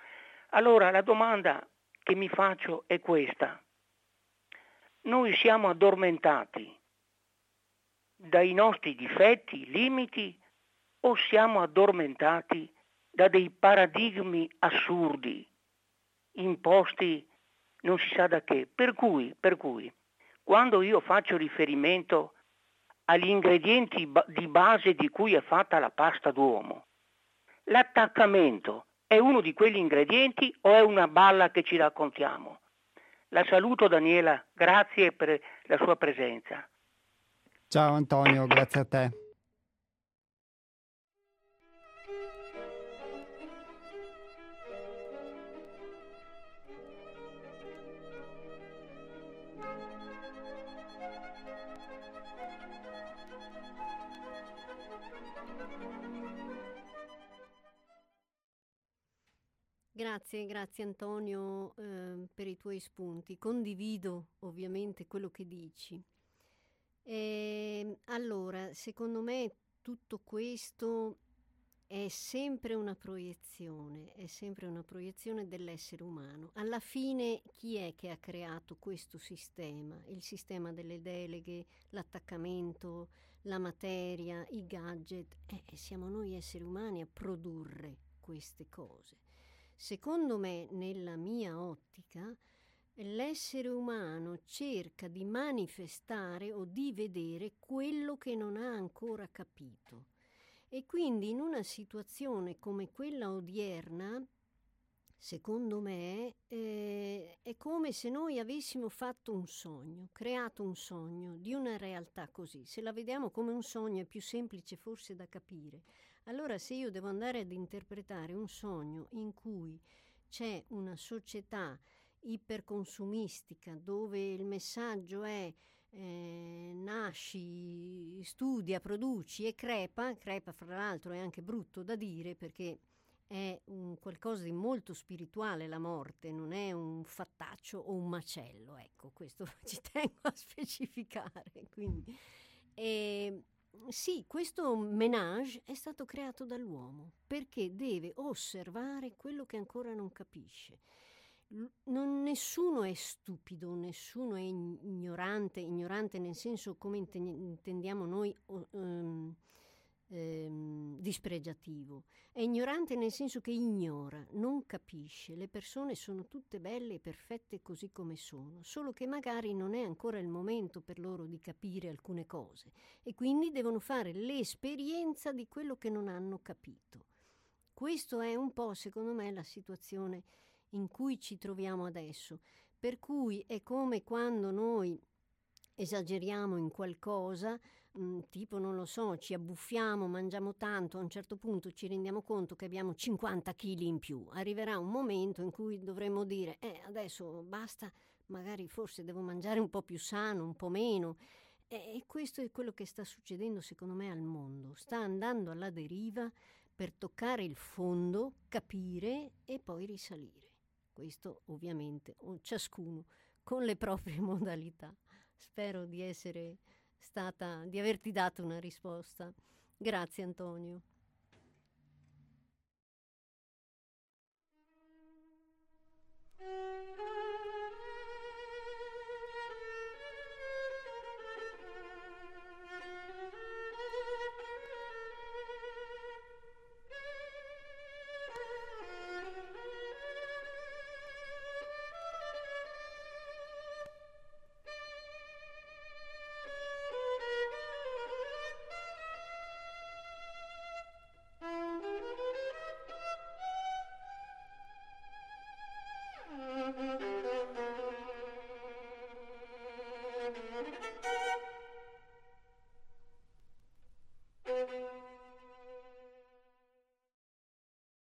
Allora la domanda che mi faccio è questa noi siamo addormentati dai nostri difetti, limiti, o siamo addormentati da dei paradigmi assurdi, imposti non si sa da che. Per cui, per cui quando io faccio riferimento agli ingredienti di base di cui è fatta la pasta d'uomo, l'attaccamento è uno di quegli ingredienti o è una balla che ci raccontiamo? La saluto Daniela, grazie per la sua presenza. Ciao Antonio, grazie a te. Grazie, grazie Antonio eh, per i tuoi spunti. Condivido ovviamente quello che dici. E, ehm, allora, secondo me tutto questo è sempre una proiezione, è sempre una proiezione dell'essere umano. Alla fine chi è che ha creato questo sistema? Il sistema delle deleghe, l'attaccamento, la materia, i gadget? Eh, siamo noi esseri umani a produrre queste cose. Secondo me, nella mia ottica, l'essere umano cerca di manifestare o di vedere quello che non ha ancora capito. E quindi in una situazione come quella odierna, secondo me, eh, è come se noi avessimo fatto un sogno, creato un sogno di una realtà così. Se la vediamo come un sogno è più semplice forse da capire. Allora se io devo andare ad interpretare un sogno in cui c'è una società iperconsumistica dove il messaggio è eh, nasci, studia, produci e crepa, crepa fra l'altro è anche brutto da dire perché è un qualcosa di molto spirituale la morte, non è un fattaccio o un macello, ecco, questo ci tengo a specificare. Quindi, e, sì, questo menage è stato creato dall'uomo perché deve osservare quello che ancora non capisce. Non, nessuno è stupido, nessuno è ignorante, ignorante nel senso come intendiamo noi um, ehm, dispregiativo. È ignorante nel senso che ignora, non capisce. Le persone sono tutte belle e perfette così come sono, solo che magari non è ancora il momento per loro di capire alcune cose e quindi devono fare l'esperienza di quello che non hanno capito. Questo è un po', secondo me, la situazione in cui ci troviamo adesso. Per cui è come quando noi esageriamo in qualcosa, mh, mm, tipo non lo so, ci abbuffiamo, mangiamo tanto, a un certo punto ci rendiamo conto che abbiamo 50 kg in più. Arriverà un momento in cui dovremo dire, eh, adesso basta, magari forse devo mangiare un po' più sano, un po' meno. E questo è quello che sta succedendo secondo me al mondo. Sta andando alla deriva per toccare il fondo, capire e poi risalire. Questo ovviamente ciascuno con le proprie modalità. Spero di essere stata, di averti dato una risposta. Grazie Antonio.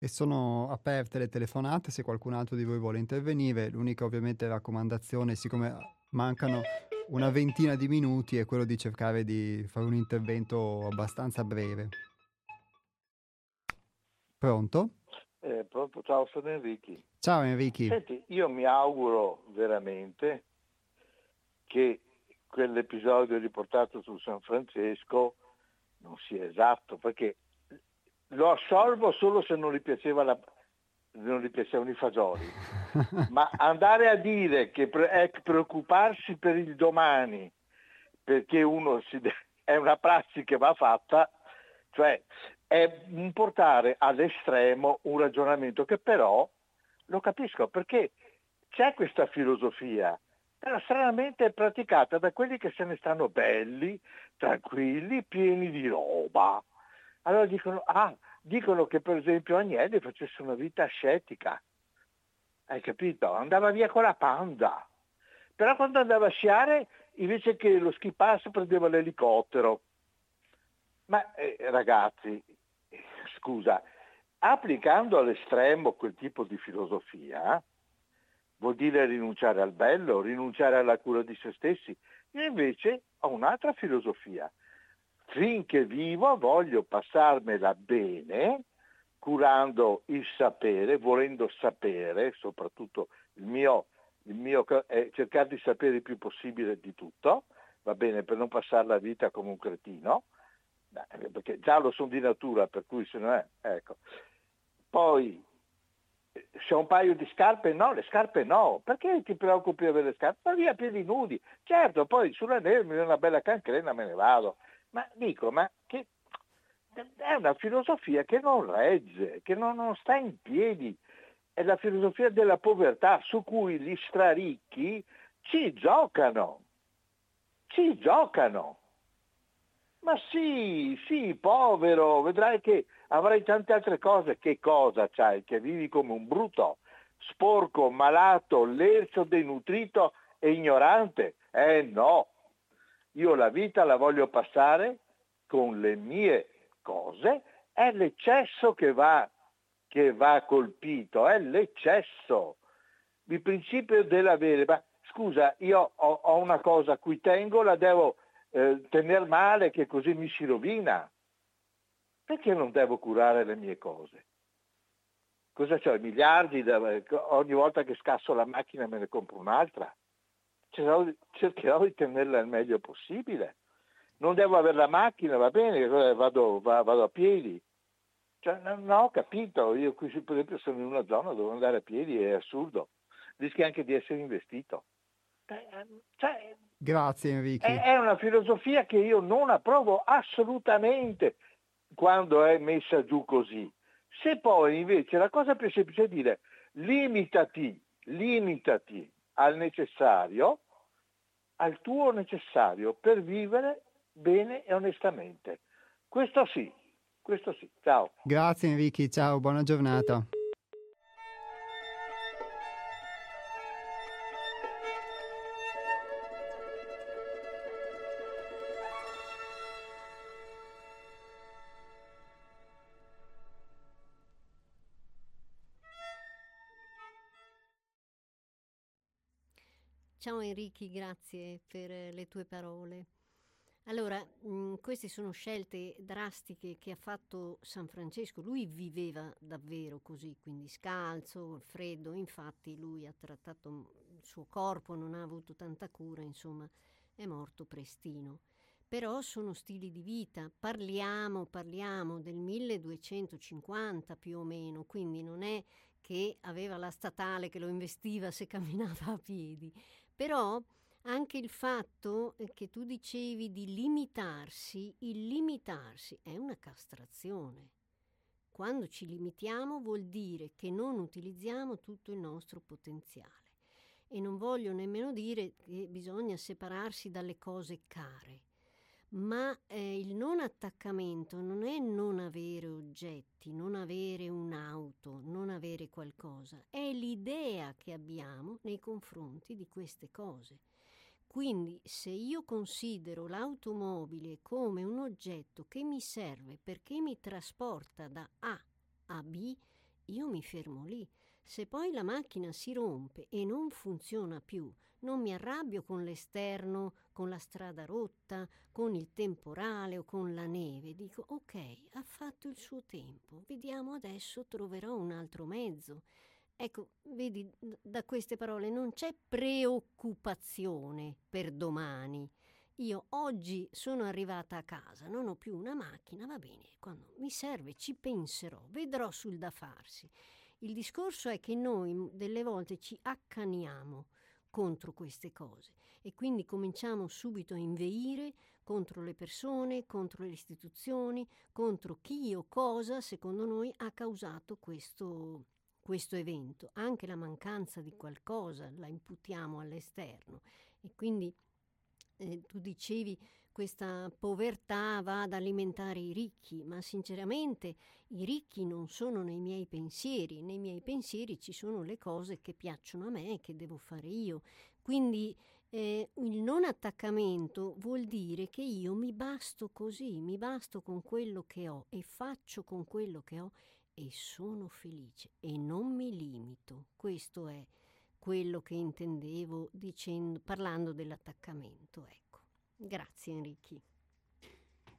E sono aperte le telefonate se qualcun altro di voi vuole intervenire. L'unica ovviamente raccomandazione, siccome mancano una ventina di minuti, è quello di cercare di fare un intervento abbastanza breve. Pronto? Eh, pronto, ciao, sono Enrico. Ciao Enrico. Senti, io mi auguro veramente che quell'episodio riportato su San Francesco non sia esatto, perché lo assolvo solo se non gli, la, non gli piacevano i fagioli. Ma andare a dire che è preoccuparsi per il domani perché uno si è una prassi che va fatta, cioè è portare all'estremo un ragionamento che però lo capisco perché c'è questa filosofia, però stranamente è praticata da quelli che se ne stanno belli, tranquilli, pieni di roba. Allora dicono, ah, dicono che per esempio Agnelli facesse una vita ascetica. Hai capito? Andava via con la panda. Però quando andava a sciare, invece che lo ski pass prendeva l'elicottero. Ma eh, ragazzi, scusa, applicando all'estremo quel tipo di filosofia, vuol dire rinunciare al bello, rinunciare alla cura di se stessi. Io invece ho un'altra filosofia finché vivo voglio passarmela bene, curando il sapere, volendo sapere, soprattutto il mio, il mio è cercare di sapere il più possibile di tutto, va bene, per non passare la vita come un cretino, perché già lo sono di natura, per cui se non è, ecco. Poi, se ho un paio di scarpe, no, le scarpe no, perché ti preoccupi di avere le scarpe? Ma via piedi nudi, certo, poi sulla neve mi viene una bella cancrena, me ne vado, ma dico, ma che è una filosofia che non regge, che non, non sta in piedi. È la filosofia della povertà su cui gli straricchi ci giocano. Ci giocano. Ma sì, sì, povero, vedrai che avrai tante altre cose. Che cosa c'hai? Che vivi come un bruto, sporco, malato, lercio, denutrito e ignorante? Eh no, io la vita la voglio passare con le mie cose, è l'eccesso che va, che va colpito, è l'eccesso. Il principio dell'avere, ma scusa, io ho, ho una cosa a cui tengo, la devo eh, tenere male che così mi si rovina. Perché non devo curare le mie cose? Cosa c'ho? Miliardi? ogni volta che scasso la macchina me ne compro un'altra. Cercherò, cercherò di tenerla il meglio possibile. Non devo avere la macchina, va bene, vado, vado a piedi. Cioè, non, non ho capito, io qui per esempio sono in una zona dove andare a piedi è assurdo, rischi anche di essere investito. Ehm, cioè, Grazie Enrico. È, è una filosofia che io non approvo assolutamente quando è messa giù così. Se poi invece la cosa più semplice è dire limitati, limitati al necessario, al tuo necessario per vivere bene e onestamente. Questo sì, questo sì. Ciao. Grazie Enrico, ciao, buona giornata. Ciao Enrico, grazie per le tue parole. Allora, mh, mm, queste sono scelte drastiche che ha fatto San Francesco. Lui viveva davvero così, quindi scalzo, freddo. Infatti lui ha trattato il suo corpo, non ha avuto tanta cura, insomma, è morto prestino. Però sono stili di vita. Parliamo, parliamo del 1250 più o meno, quindi non è che aveva la statale che lo investiva se camminava a piedi. Però anche il fatto eh, che tu dicevi di limitarsi, il limitarsi è una castrazione. Quando ci limitiamo vuol dire che non utilizziamo tutto il nostro potenziale. E non voglio nemmeno dire che bisogna separarsi dalle cose care, ma eh, il non attaccamento non è non avere oggetti, non avere un'auto, non avere qualcosa, è l'idea che abbiamo nei confronti di queste cose. Quindi se io considero l'automobile come un oggetto che mi serve perché mi trasporta da A a B, io mi fermo lì. Se poi la macchina si rompe e non funziona più, non mi arrabbio con l'esterno, con la strada rotta, con il temporale o con la neve. Dico ok, ha fatto il suo tempo, vediamo adesso troverò un altro mezzo. Ecco, vedi, da queste parole non c'è preoccupazione per domani. Io oggi sono arrivata a casa, non ho più una macchina, va bene, quando mi serve ci penserò, vedrò sul da farsi. Il discorso è che noi delle volte ci accaniamo contro queste cose. E quindi cominciamo subito a inveire contro le persone, contro le istituzioni, contro chi o cosa secondo noi ha causato questo, questo evento, anche la mancanza di qualcosa la imputiamo all'esterno. E quindi eh, tu dicevi questa povertà va ad alimentare i ricchi, ma sinceramente i ricchi non sono nei miei pensieri, nei miei pensieri ci sono le cose che piacciono a me e che devo fare io. Quindi eh, il non attaccamento vuol dire che io mi basto così, mi basto con quello che ho e faccio con quello che ho e sono felice e non mi limito. Questo è quello che intendevo dicendo, parlando dell'attaccamento. Ecco. Grazie Enrichi.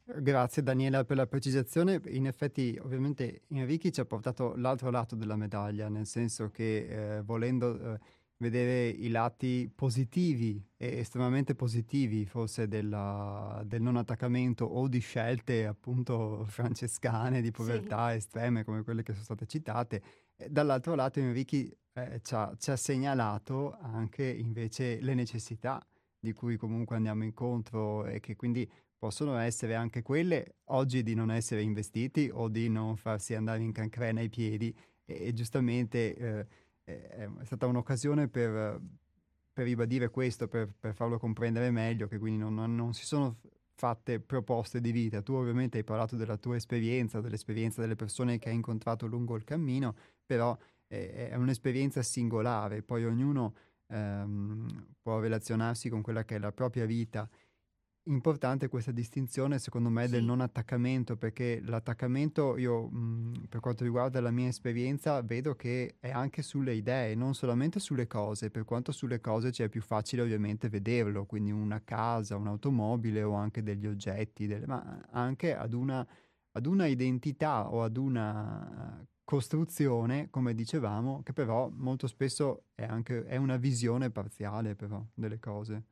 Grazie Daniela per la precisazione. In effetti, ovviamente, Enrichi ci ha portato l'altro lato della medaglia, nel senso che eh, volendo eh, vedere i lati positivi e estremamente positivi forse della, del non attaccamento o di scelte appunto francescane di povertà sì. estreme come quelle che sono state citate, dall'altro lato Enrichi eh, ci, ha, ci ha segnalato anche invece le necessità di cui comunque andiamo incontro e che quindi possono essere anche quelle oggi di non essere investiti o di non farsi andare in cancrena ai piedi e, e giustamente eh, è stata un'occasione per, per ribadire questo, per, per, farlo comprendere meglio, che quindi non, non, non, si sono fatte proposte di vita. Tu ovviamente hai parlato della tua esperienza, dell'esperienza delle persone che hai incontrato lungo il cammino, però è, è un'esperienza singolare, poi ognuno ehm, può relazionarsi con quella che è la propria vita importante questa distinzione, secondo me, Sì. del non attaccamento, perché l'attaccamento, io, mh, per quanto riguarda la mia esperienza, vedo che è anche sulle idee, non solamente sulle cose, per quanto sulle cose ci è più facile ovviamente vederlo, quindi una casa, un'automobile o anche degli oggetti, delle- ma anche ad una, ad una identità o ad una costruzione, come dicevamo, che però molto spesso è anche è una visione parziale però delle cose.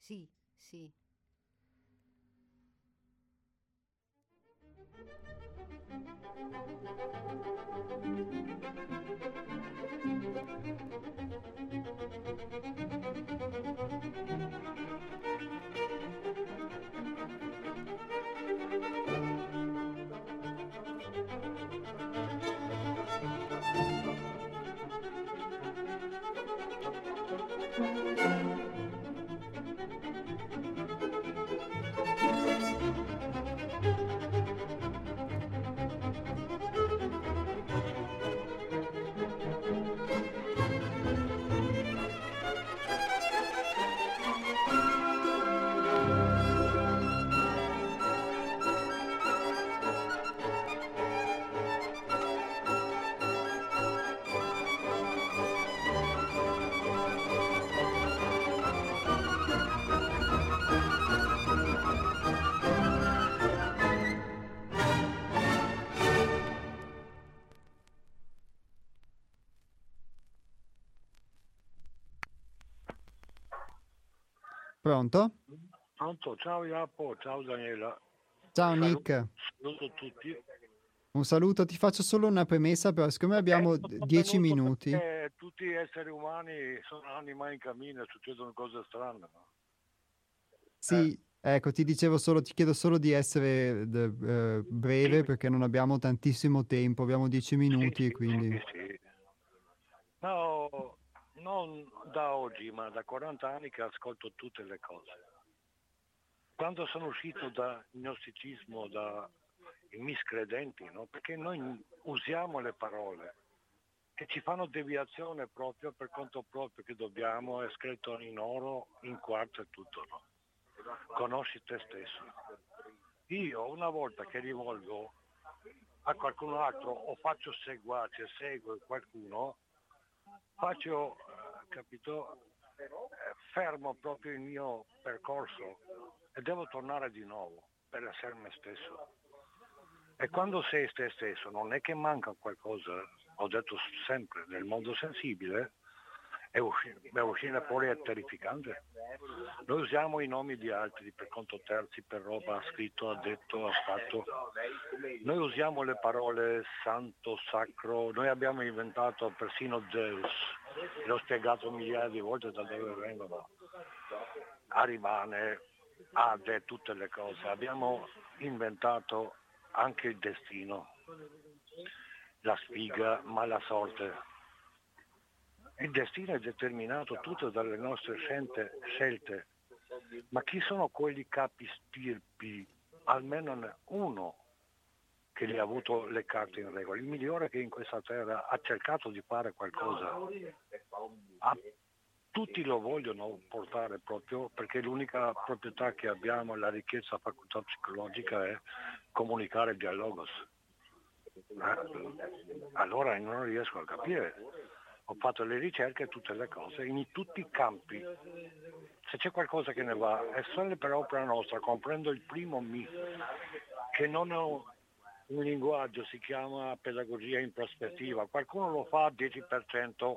Sì, sì. Pronto? Pronto, ciao Iapo, ciao Daniela. Ciao Salu- Nick, Saluto tutti. un saluto, ti faccio solo una premessa, però siccome abbiamo Eh, sono 10 venuto minuti, tutti gli esseri umani sono anima in cammino succedono cose strane. no? sì, ecco, ti dicevo solo, ti chiedo solo di essere eh, breve perché non abbiamo tantissimo tempo, abbiamo 10 minuti e sì, quindi... sì, sì. No, non da oggi, ma da 40 anni che ascolto tutte le cose. Quando sono uscito dal gnosticismo, dai miscredenti, no? perché noi usiamo le parole che ci fanno deviazione proprio per conto proprio che dobbiamo, è scritto in oro, in quarzo e tutto. No? Conosci te stesso. Io una volta che rivolgo a qualcun altro o faccio seguaci, seguo qualcuno, faccio, eh, capito, fermo proprio il mio percorso e devo tornare di nuovo per essere me stesso. E quando sei te stesso non è che manca qualcosa, ho detto sempre, nel mondo sensibile, e usci- beh, uscire fuori è terrificante. Noi usiamo i nomi di altri per conto terzi, per roba ha scritto, ha detto, ha fatto. Noi usiamo le parole santo, sacro, noi abbiamo inventato persino Zeus, l'ho spiegato migliaia di volte da dove vengono. Arimane, Ade, tutte le cose. Abbiamo inventato anche il destino, la sfiga, ma la sorte. Il destino è determinato tutto dalle nostre scelte, scelte. ma chi sono quelli capi stirpi? Almeno uno che gli ha avuto le carte in regola, il migliore che in questa terra ha cercato di fare qualcosa. Ha- tutti lo vogliono portare proprio perché l'unica proprietà che abbiamo, la ricchezza facoltà psicologica è comunicare il dialogos. Eh, Allora non riesco a capire. Ho fatto le ricerche, tutte le cose, in tutti i campi. Se c'è qualcosa che ne va, è solo per opera nostra, comprendo il primo mi, che non è un linguaggio, si chiama pedagogia in prospettiva. Qualcuno lo fa al 10%,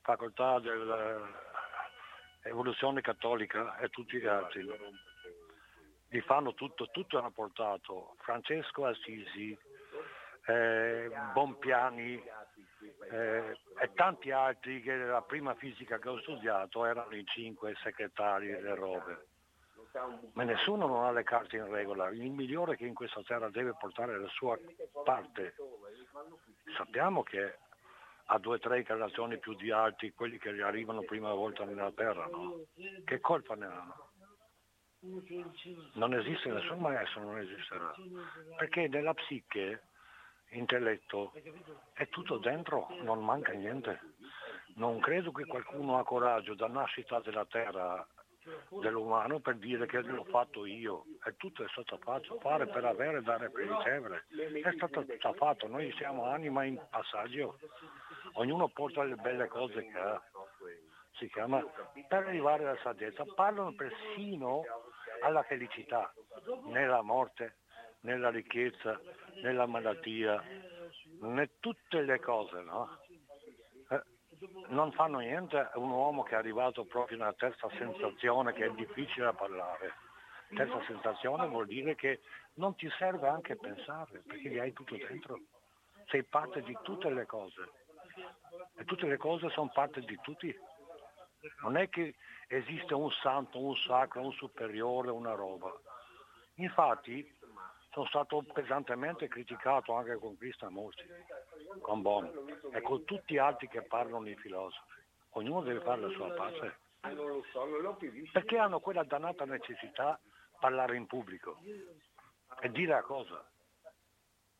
facoltà dell'evoluzione cattolica e tutti gli altri. Li fanno tutto, tutto hanno portato. Francesco Assisi, eh, Bompiani eh, e tanti altri che la prima fisica che ho studiato erano i cinque segretari delle robe. Ma nessuno non ha le carte in regola. Il migliore che in questa terra deve portare la sua parte. Sappiamo che ha due o tre incarnazioni più di altri quelli che arrivano prima volta nella terra, no? Che colpa ne hanno? Non esiste nessun maestro, non esisterà. Perché nella psiche, intelletto, è tutto dentro, non manca niente. Non credo che qualcuno ha coraggio da nascita della terra dell'umano per dire che l'ho fatto io. E tutto è stato fatto fare per avere e dare per ricevere. È stato già fatto noi siamo anima in passaggio. Ognuno porta le belle cose che ha. Si chiama per arrivare alla saggezza parlano persino alla felicità nella morte nella ricchezza nella malattia. In tutte le cose no? Non fanno niente un uomo che è arrivato proprio nella terza sensazione che è difficile da parlare. Terza sensazione vuol dire che non ti serve anche pensare perché li hai tutto dentro. Sei parte di tutte le cose e tutte le cose sono parte di tutti. Non è che esiste un santo, un sacro, un superiore, una roba. Infatti sono stato pesantemente criticato anche con Krishnamurti, con Bono e con tutti gli altri che parlano i filosofi. Ognuno deve fare la sua pace. Perché hanno quella dannata necessità di parlare in pubblico e dire la cosa.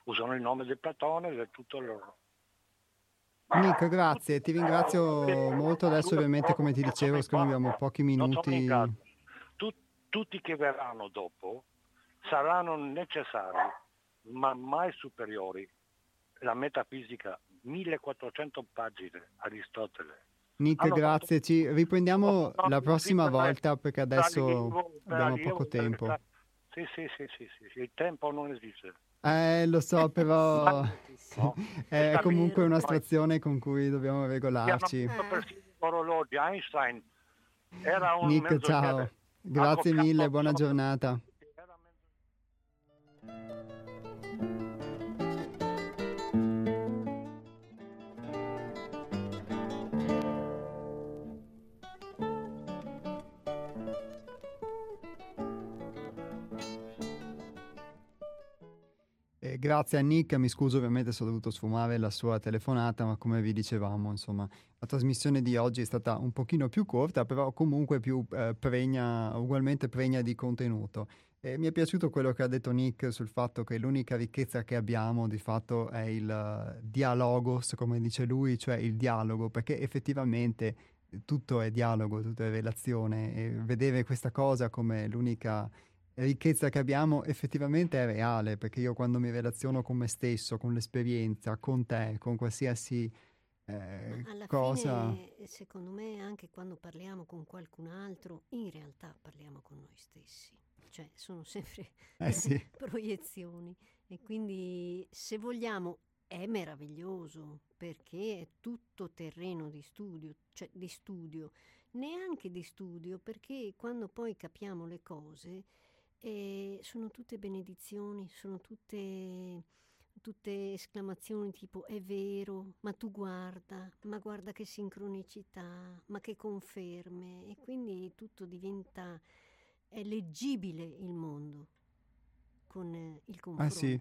Usano il nome di Platone e tutto loro. Nick, grazie, ti ringrazio molto. Adesso ovviamente come ti dicevo, siccome abbiamo pochi minuti. tutti che verranno dopo saranno necessari, ma mai superiori. La metafisica, 1400 pagine, Aristotele. Nick, allora, grazie, ci riprendiamo la prossima volta perché adesso abbiamo poco tempo. Sì, sì, sì, sì, sì, il tempo non esiste. Eh, lo so, però no. è comunque un'astrazione con cui dobbiamo regolarci. Orologi, Einstein era un Nick, ciao. Grazie mille, buona giornata. Grazie a Nick, mi scuso ovviamente se ho dovuto sfumare la sua telefonata, ma come vi dicevamo, insomma, la trasmissione di oggi è stata un pochino più corta, però comunque più eh, pregna, ugualmente pregna di contenuto. E mi è piaciuto quello che ha detto Nick sul fatto che l'unica ricchezza che abbiamo di fatto è il uh, dialogos, come dice lui, cioè il dialogo, perché effettivamente tutto è dialogo, tutto è relazione e vedere questa cosa come l'unica ricchezza che abbiamo effettivamente è reale, perché io quando mi relaziono con me stesso, con l'esperienza, con te, con qualsiasi eh, Alla cosa... Fine, secondo me, anche quando parliamo con qualcun altro, in realtà parliamo con noi stessi. Cioè, sono sempre eh sì. proiezioni. E quindi, se vogliamo, è meraviglioso, perché è tutto terreno di studio, cioè di studio. Neanche di studio, perché quando poi capiamo le cose e sono tutte benedizioni, sono tutte, tutte esclamazioni tipo è vero, ma tu guarda, ma guarda che sincronicità, ma che conferme. E quindi tutto diventa, è leggibile il mondo con il confronto. Ah sì,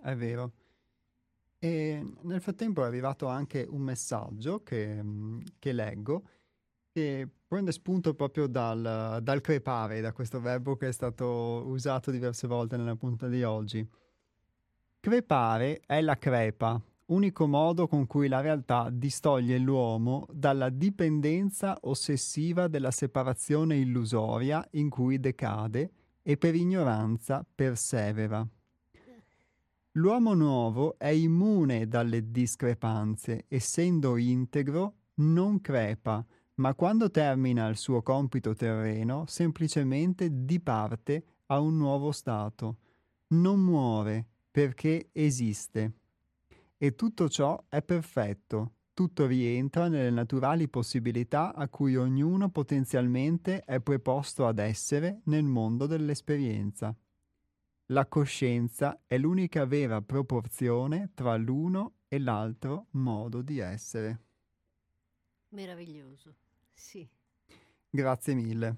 è vero. E nel frattempo è arrivato anche un messaggio che, che leggo che prende spunto proprio dal, dal, crepare, da questo verbo che è stato usato diverse volte nella puntata di oggi. Crepare è la crepa, unico modo con cui la realtà distoglie l'uomo dalla dipendenza ossessiva della separazione illusoria in cui decade e per ignoranza persevera. L'uomo nuovo è immune dalle discrepanze, essendo integro, non crepa, ma quando termina il suo compito terreno semplicemente diparte a un nuovo stato. Non muore perché esiste. E tutto ciò è perfetto, tutto rientra nelle naturali possibilità a cui ognuno potenzialmente è preposto ad essere nel mondo dell'esperienza. La coscienza è l'unica vera proporzione tra l'uno e l'altro modo di essere. Meraviglioso, sì. Grazie mille.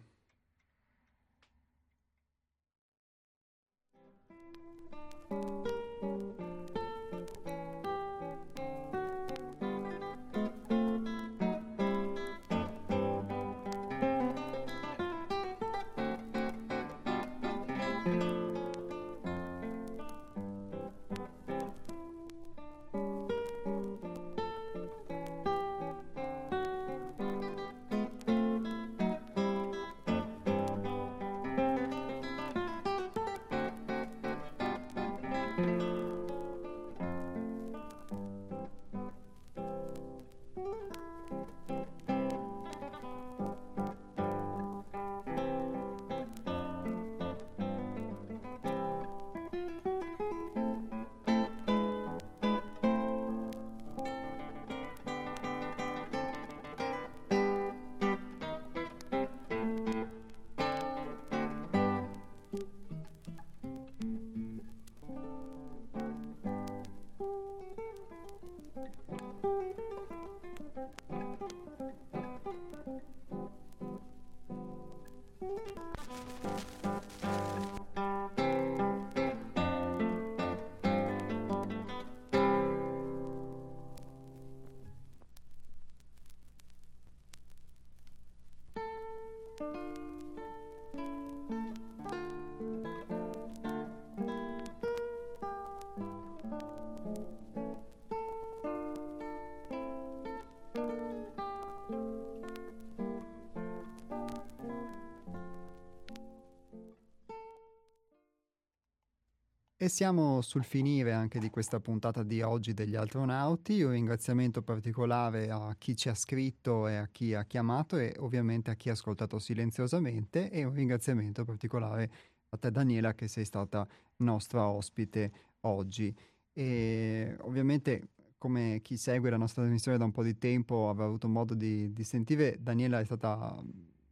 Siamo sul finire anche di questa puntata di oggi degli astronauti. Un ringraziamento particolare a chi ci ha scritto e a chi ha chiamato e ovviamente a chi ha ascoltato silenziosamente e un ringraziamento particolare a te Daniela che sei stata nostra ospite oggi. E ovviamente come chi segue la nostra trasmissione da un po' di tempo avrà avuto modo di, di sentire, Daniela è stata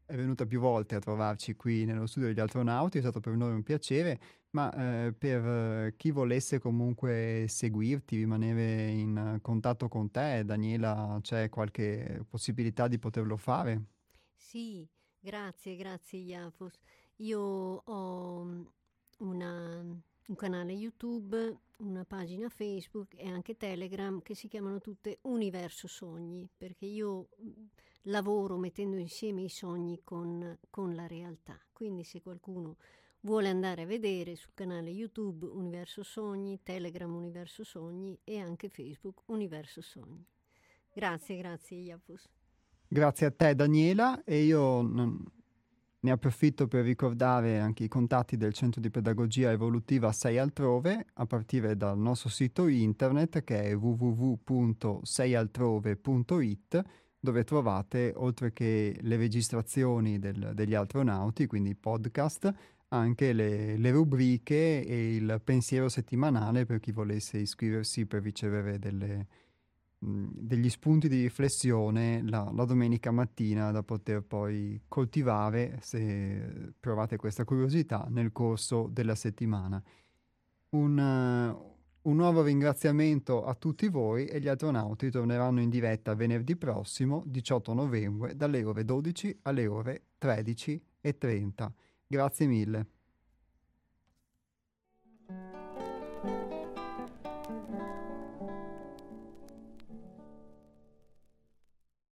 è venuta più volte a trovarci qui nello studio degli astronauti, è stato per noi un piacere, ma eh, per eh, chi volesse comunque seguirti, rimanere in contatto con te, Daniela, c'è qualche possibilità di poterlo fare? Sì, grazie, grazie Iafos. Io ho mm, una, un canale YouTube, una pagina Facebook e anche Telegram che si chiamano tutte Universo Sogni, perché io mm, lavoro mettendo insieme i sogni con, con la realtà. Quindi se qualcuno vuole andare a vedere sul canale YouTube Universo Sogni, Telegram Universo Sogni e anche Facebook Universo Sogni. Grazie, grazie Iapus. Grazie a te Daniela e io ne approfitto per ricordare anche i contatti del Centro di Pedagogia Evolutiva 6 altrove a partire dal nostro sito internet che è www.seialtrove.it dove trovate, oltre che le registrazioni del, degli astronauti, quindi i podcast, anche le, le, rubriche e il pensiero settimanale per chi volesse iscriversi per ricevere delle, mh, degli spunti di riflessione la, la, domenica mattina da poter poi coltivare, se provate questa curiosità, nel corso della settimana. Un, un nuovo ringraziamento a tutti voi e gli astronauti torneranno in diretta venerdì prossimo, 18 novembre, dalle ore 12 alle ore 13.30. Grazie mille.